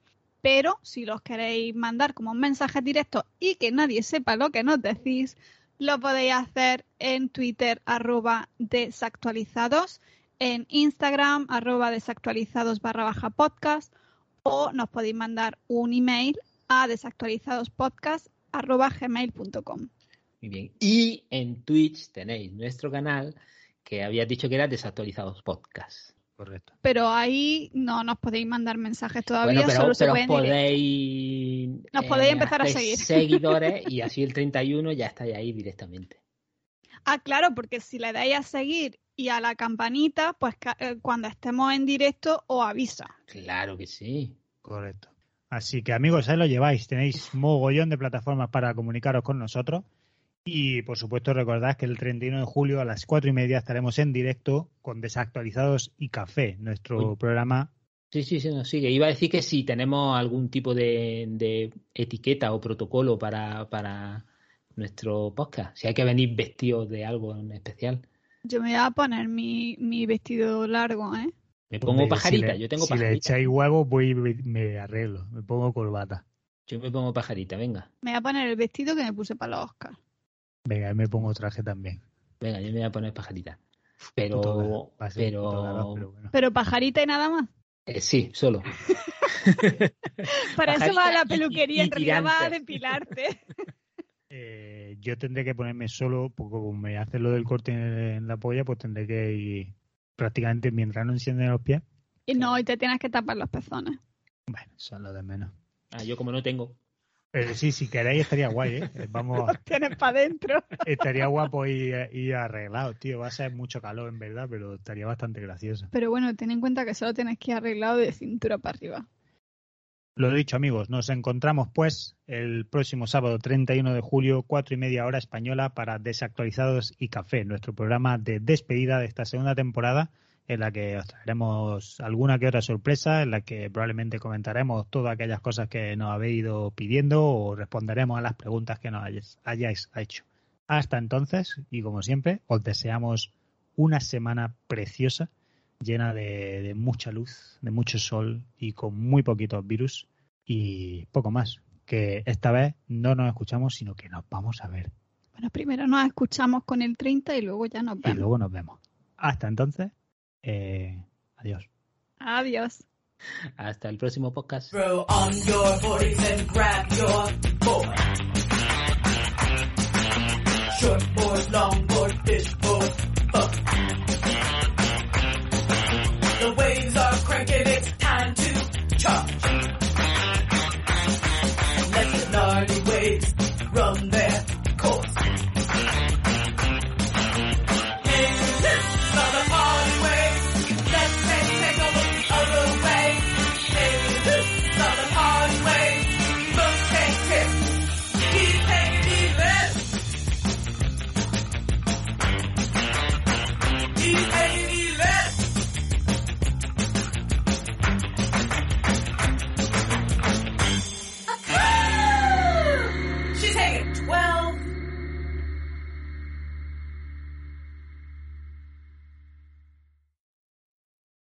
pero si los queréis mandar como mensajes directos y que nadie sepa lo que nos decís, lo podéis hacer en Twitter arroba desactualizados, en Instagram arroba desactualizados barra baja podcast o nos podéis mandar un email a desactualizadospodcast arroba gmail.com. Muy bien. Y en Twitch tenéis nuestro canal que habías dicho que era Desactualizados Podcast. Correcto. Pero ahí no nos podéis mandar mensajes todavía, Bueno, pero, solo pero podéis, Nos podéis empezar a seguir. <laughs> seguidores y así el 31 ya estáis ahí directamente. Ah, claro, porque si le dais a seguir y a la campanita, pues ca- eh, cuando estemos en directo os avisa. Claro que sí. Correcto. Así que amigos, ahí lo lleváis. Tenéis mogollón de plataformas para comunicaros con nosotros. Y por supuesto recordad que el 31 de julio a las cuatro y media estaremos en directo con Desactualizados y Café, nuestro Uy. programa. Sí, sí, sí, nos sigue. Iba a decir que si tenemos algún tipo de, de etiqueta o protocolo para, para nuestro podcast. Si hay que venir vestidos de algo en especial. Yo me voy a poner mi, mi vestido largo, ¿eh? Me pongo Hombre, pajarita, si le- yo tengo Si le pajarita. echáis huevos, voy y me arreglo. Me pongo corbata. Yo me pongo pajarita, venga. Me voy a poner el vestido que me puse para los Oscars. Venga, me pongo traje también. Venga, yo me voy a poner pajarita. Pero, pero, pero bueno. Pero pajarita y nada más. eh, sí, solo. <laughs> Para eso va a la peluquería, y en realidad va a depilarte. <laughs> Eh, yo tendré que ponerme solo, porque como me hace lo del corte en la polla, pues tendré que ir prácticamente mientras no encienden los pies. Y no, y te tienes que tapar los pezones. Bueno, eso es lo de menos. Ah, yo como no tengo. Pero sí, si queréis estaría guay, ¿eh? Vamos, <laughs> Los tienes para adentro. estaría guapo ir, ir arreglado, tío. Va a ser mucho calor, en verdad, pero estaría bastante gracioso. Pero bueno, ten en cuenta que solo tienes que ir arreglado de cintura para arriba. Lo dicho, amigos, nos encontramos pues el próximo sábado 31 de julio, cuatro y media hora española, para Desactualizados y Café, nuestro programa de despedida de esta segunda temporada, en la que os traeremos alguna que otra sorpresa, en la que probablemente comentaremos todas aquellas cosas que nos habéis ido pidiendo o responderemos a las preguntas que nos hayáis, hayáis hecho. Hasta entonces, y como siempre, os deseamos una semana preciosa llena de, de mucha luz, de mucho sol y con muy poquitos virus y poco más. Que esta vez no nos escuchamos, sino que nos vamos a ver Bueno, primero nos escuchamos con el 30 y luego ya nos y vemos. luego nos vemos. Hasta entonces, eh, adiós. Adiós. Hasta el próximo podcast. Throw on your 40s and grab your board. Short board, long board, fish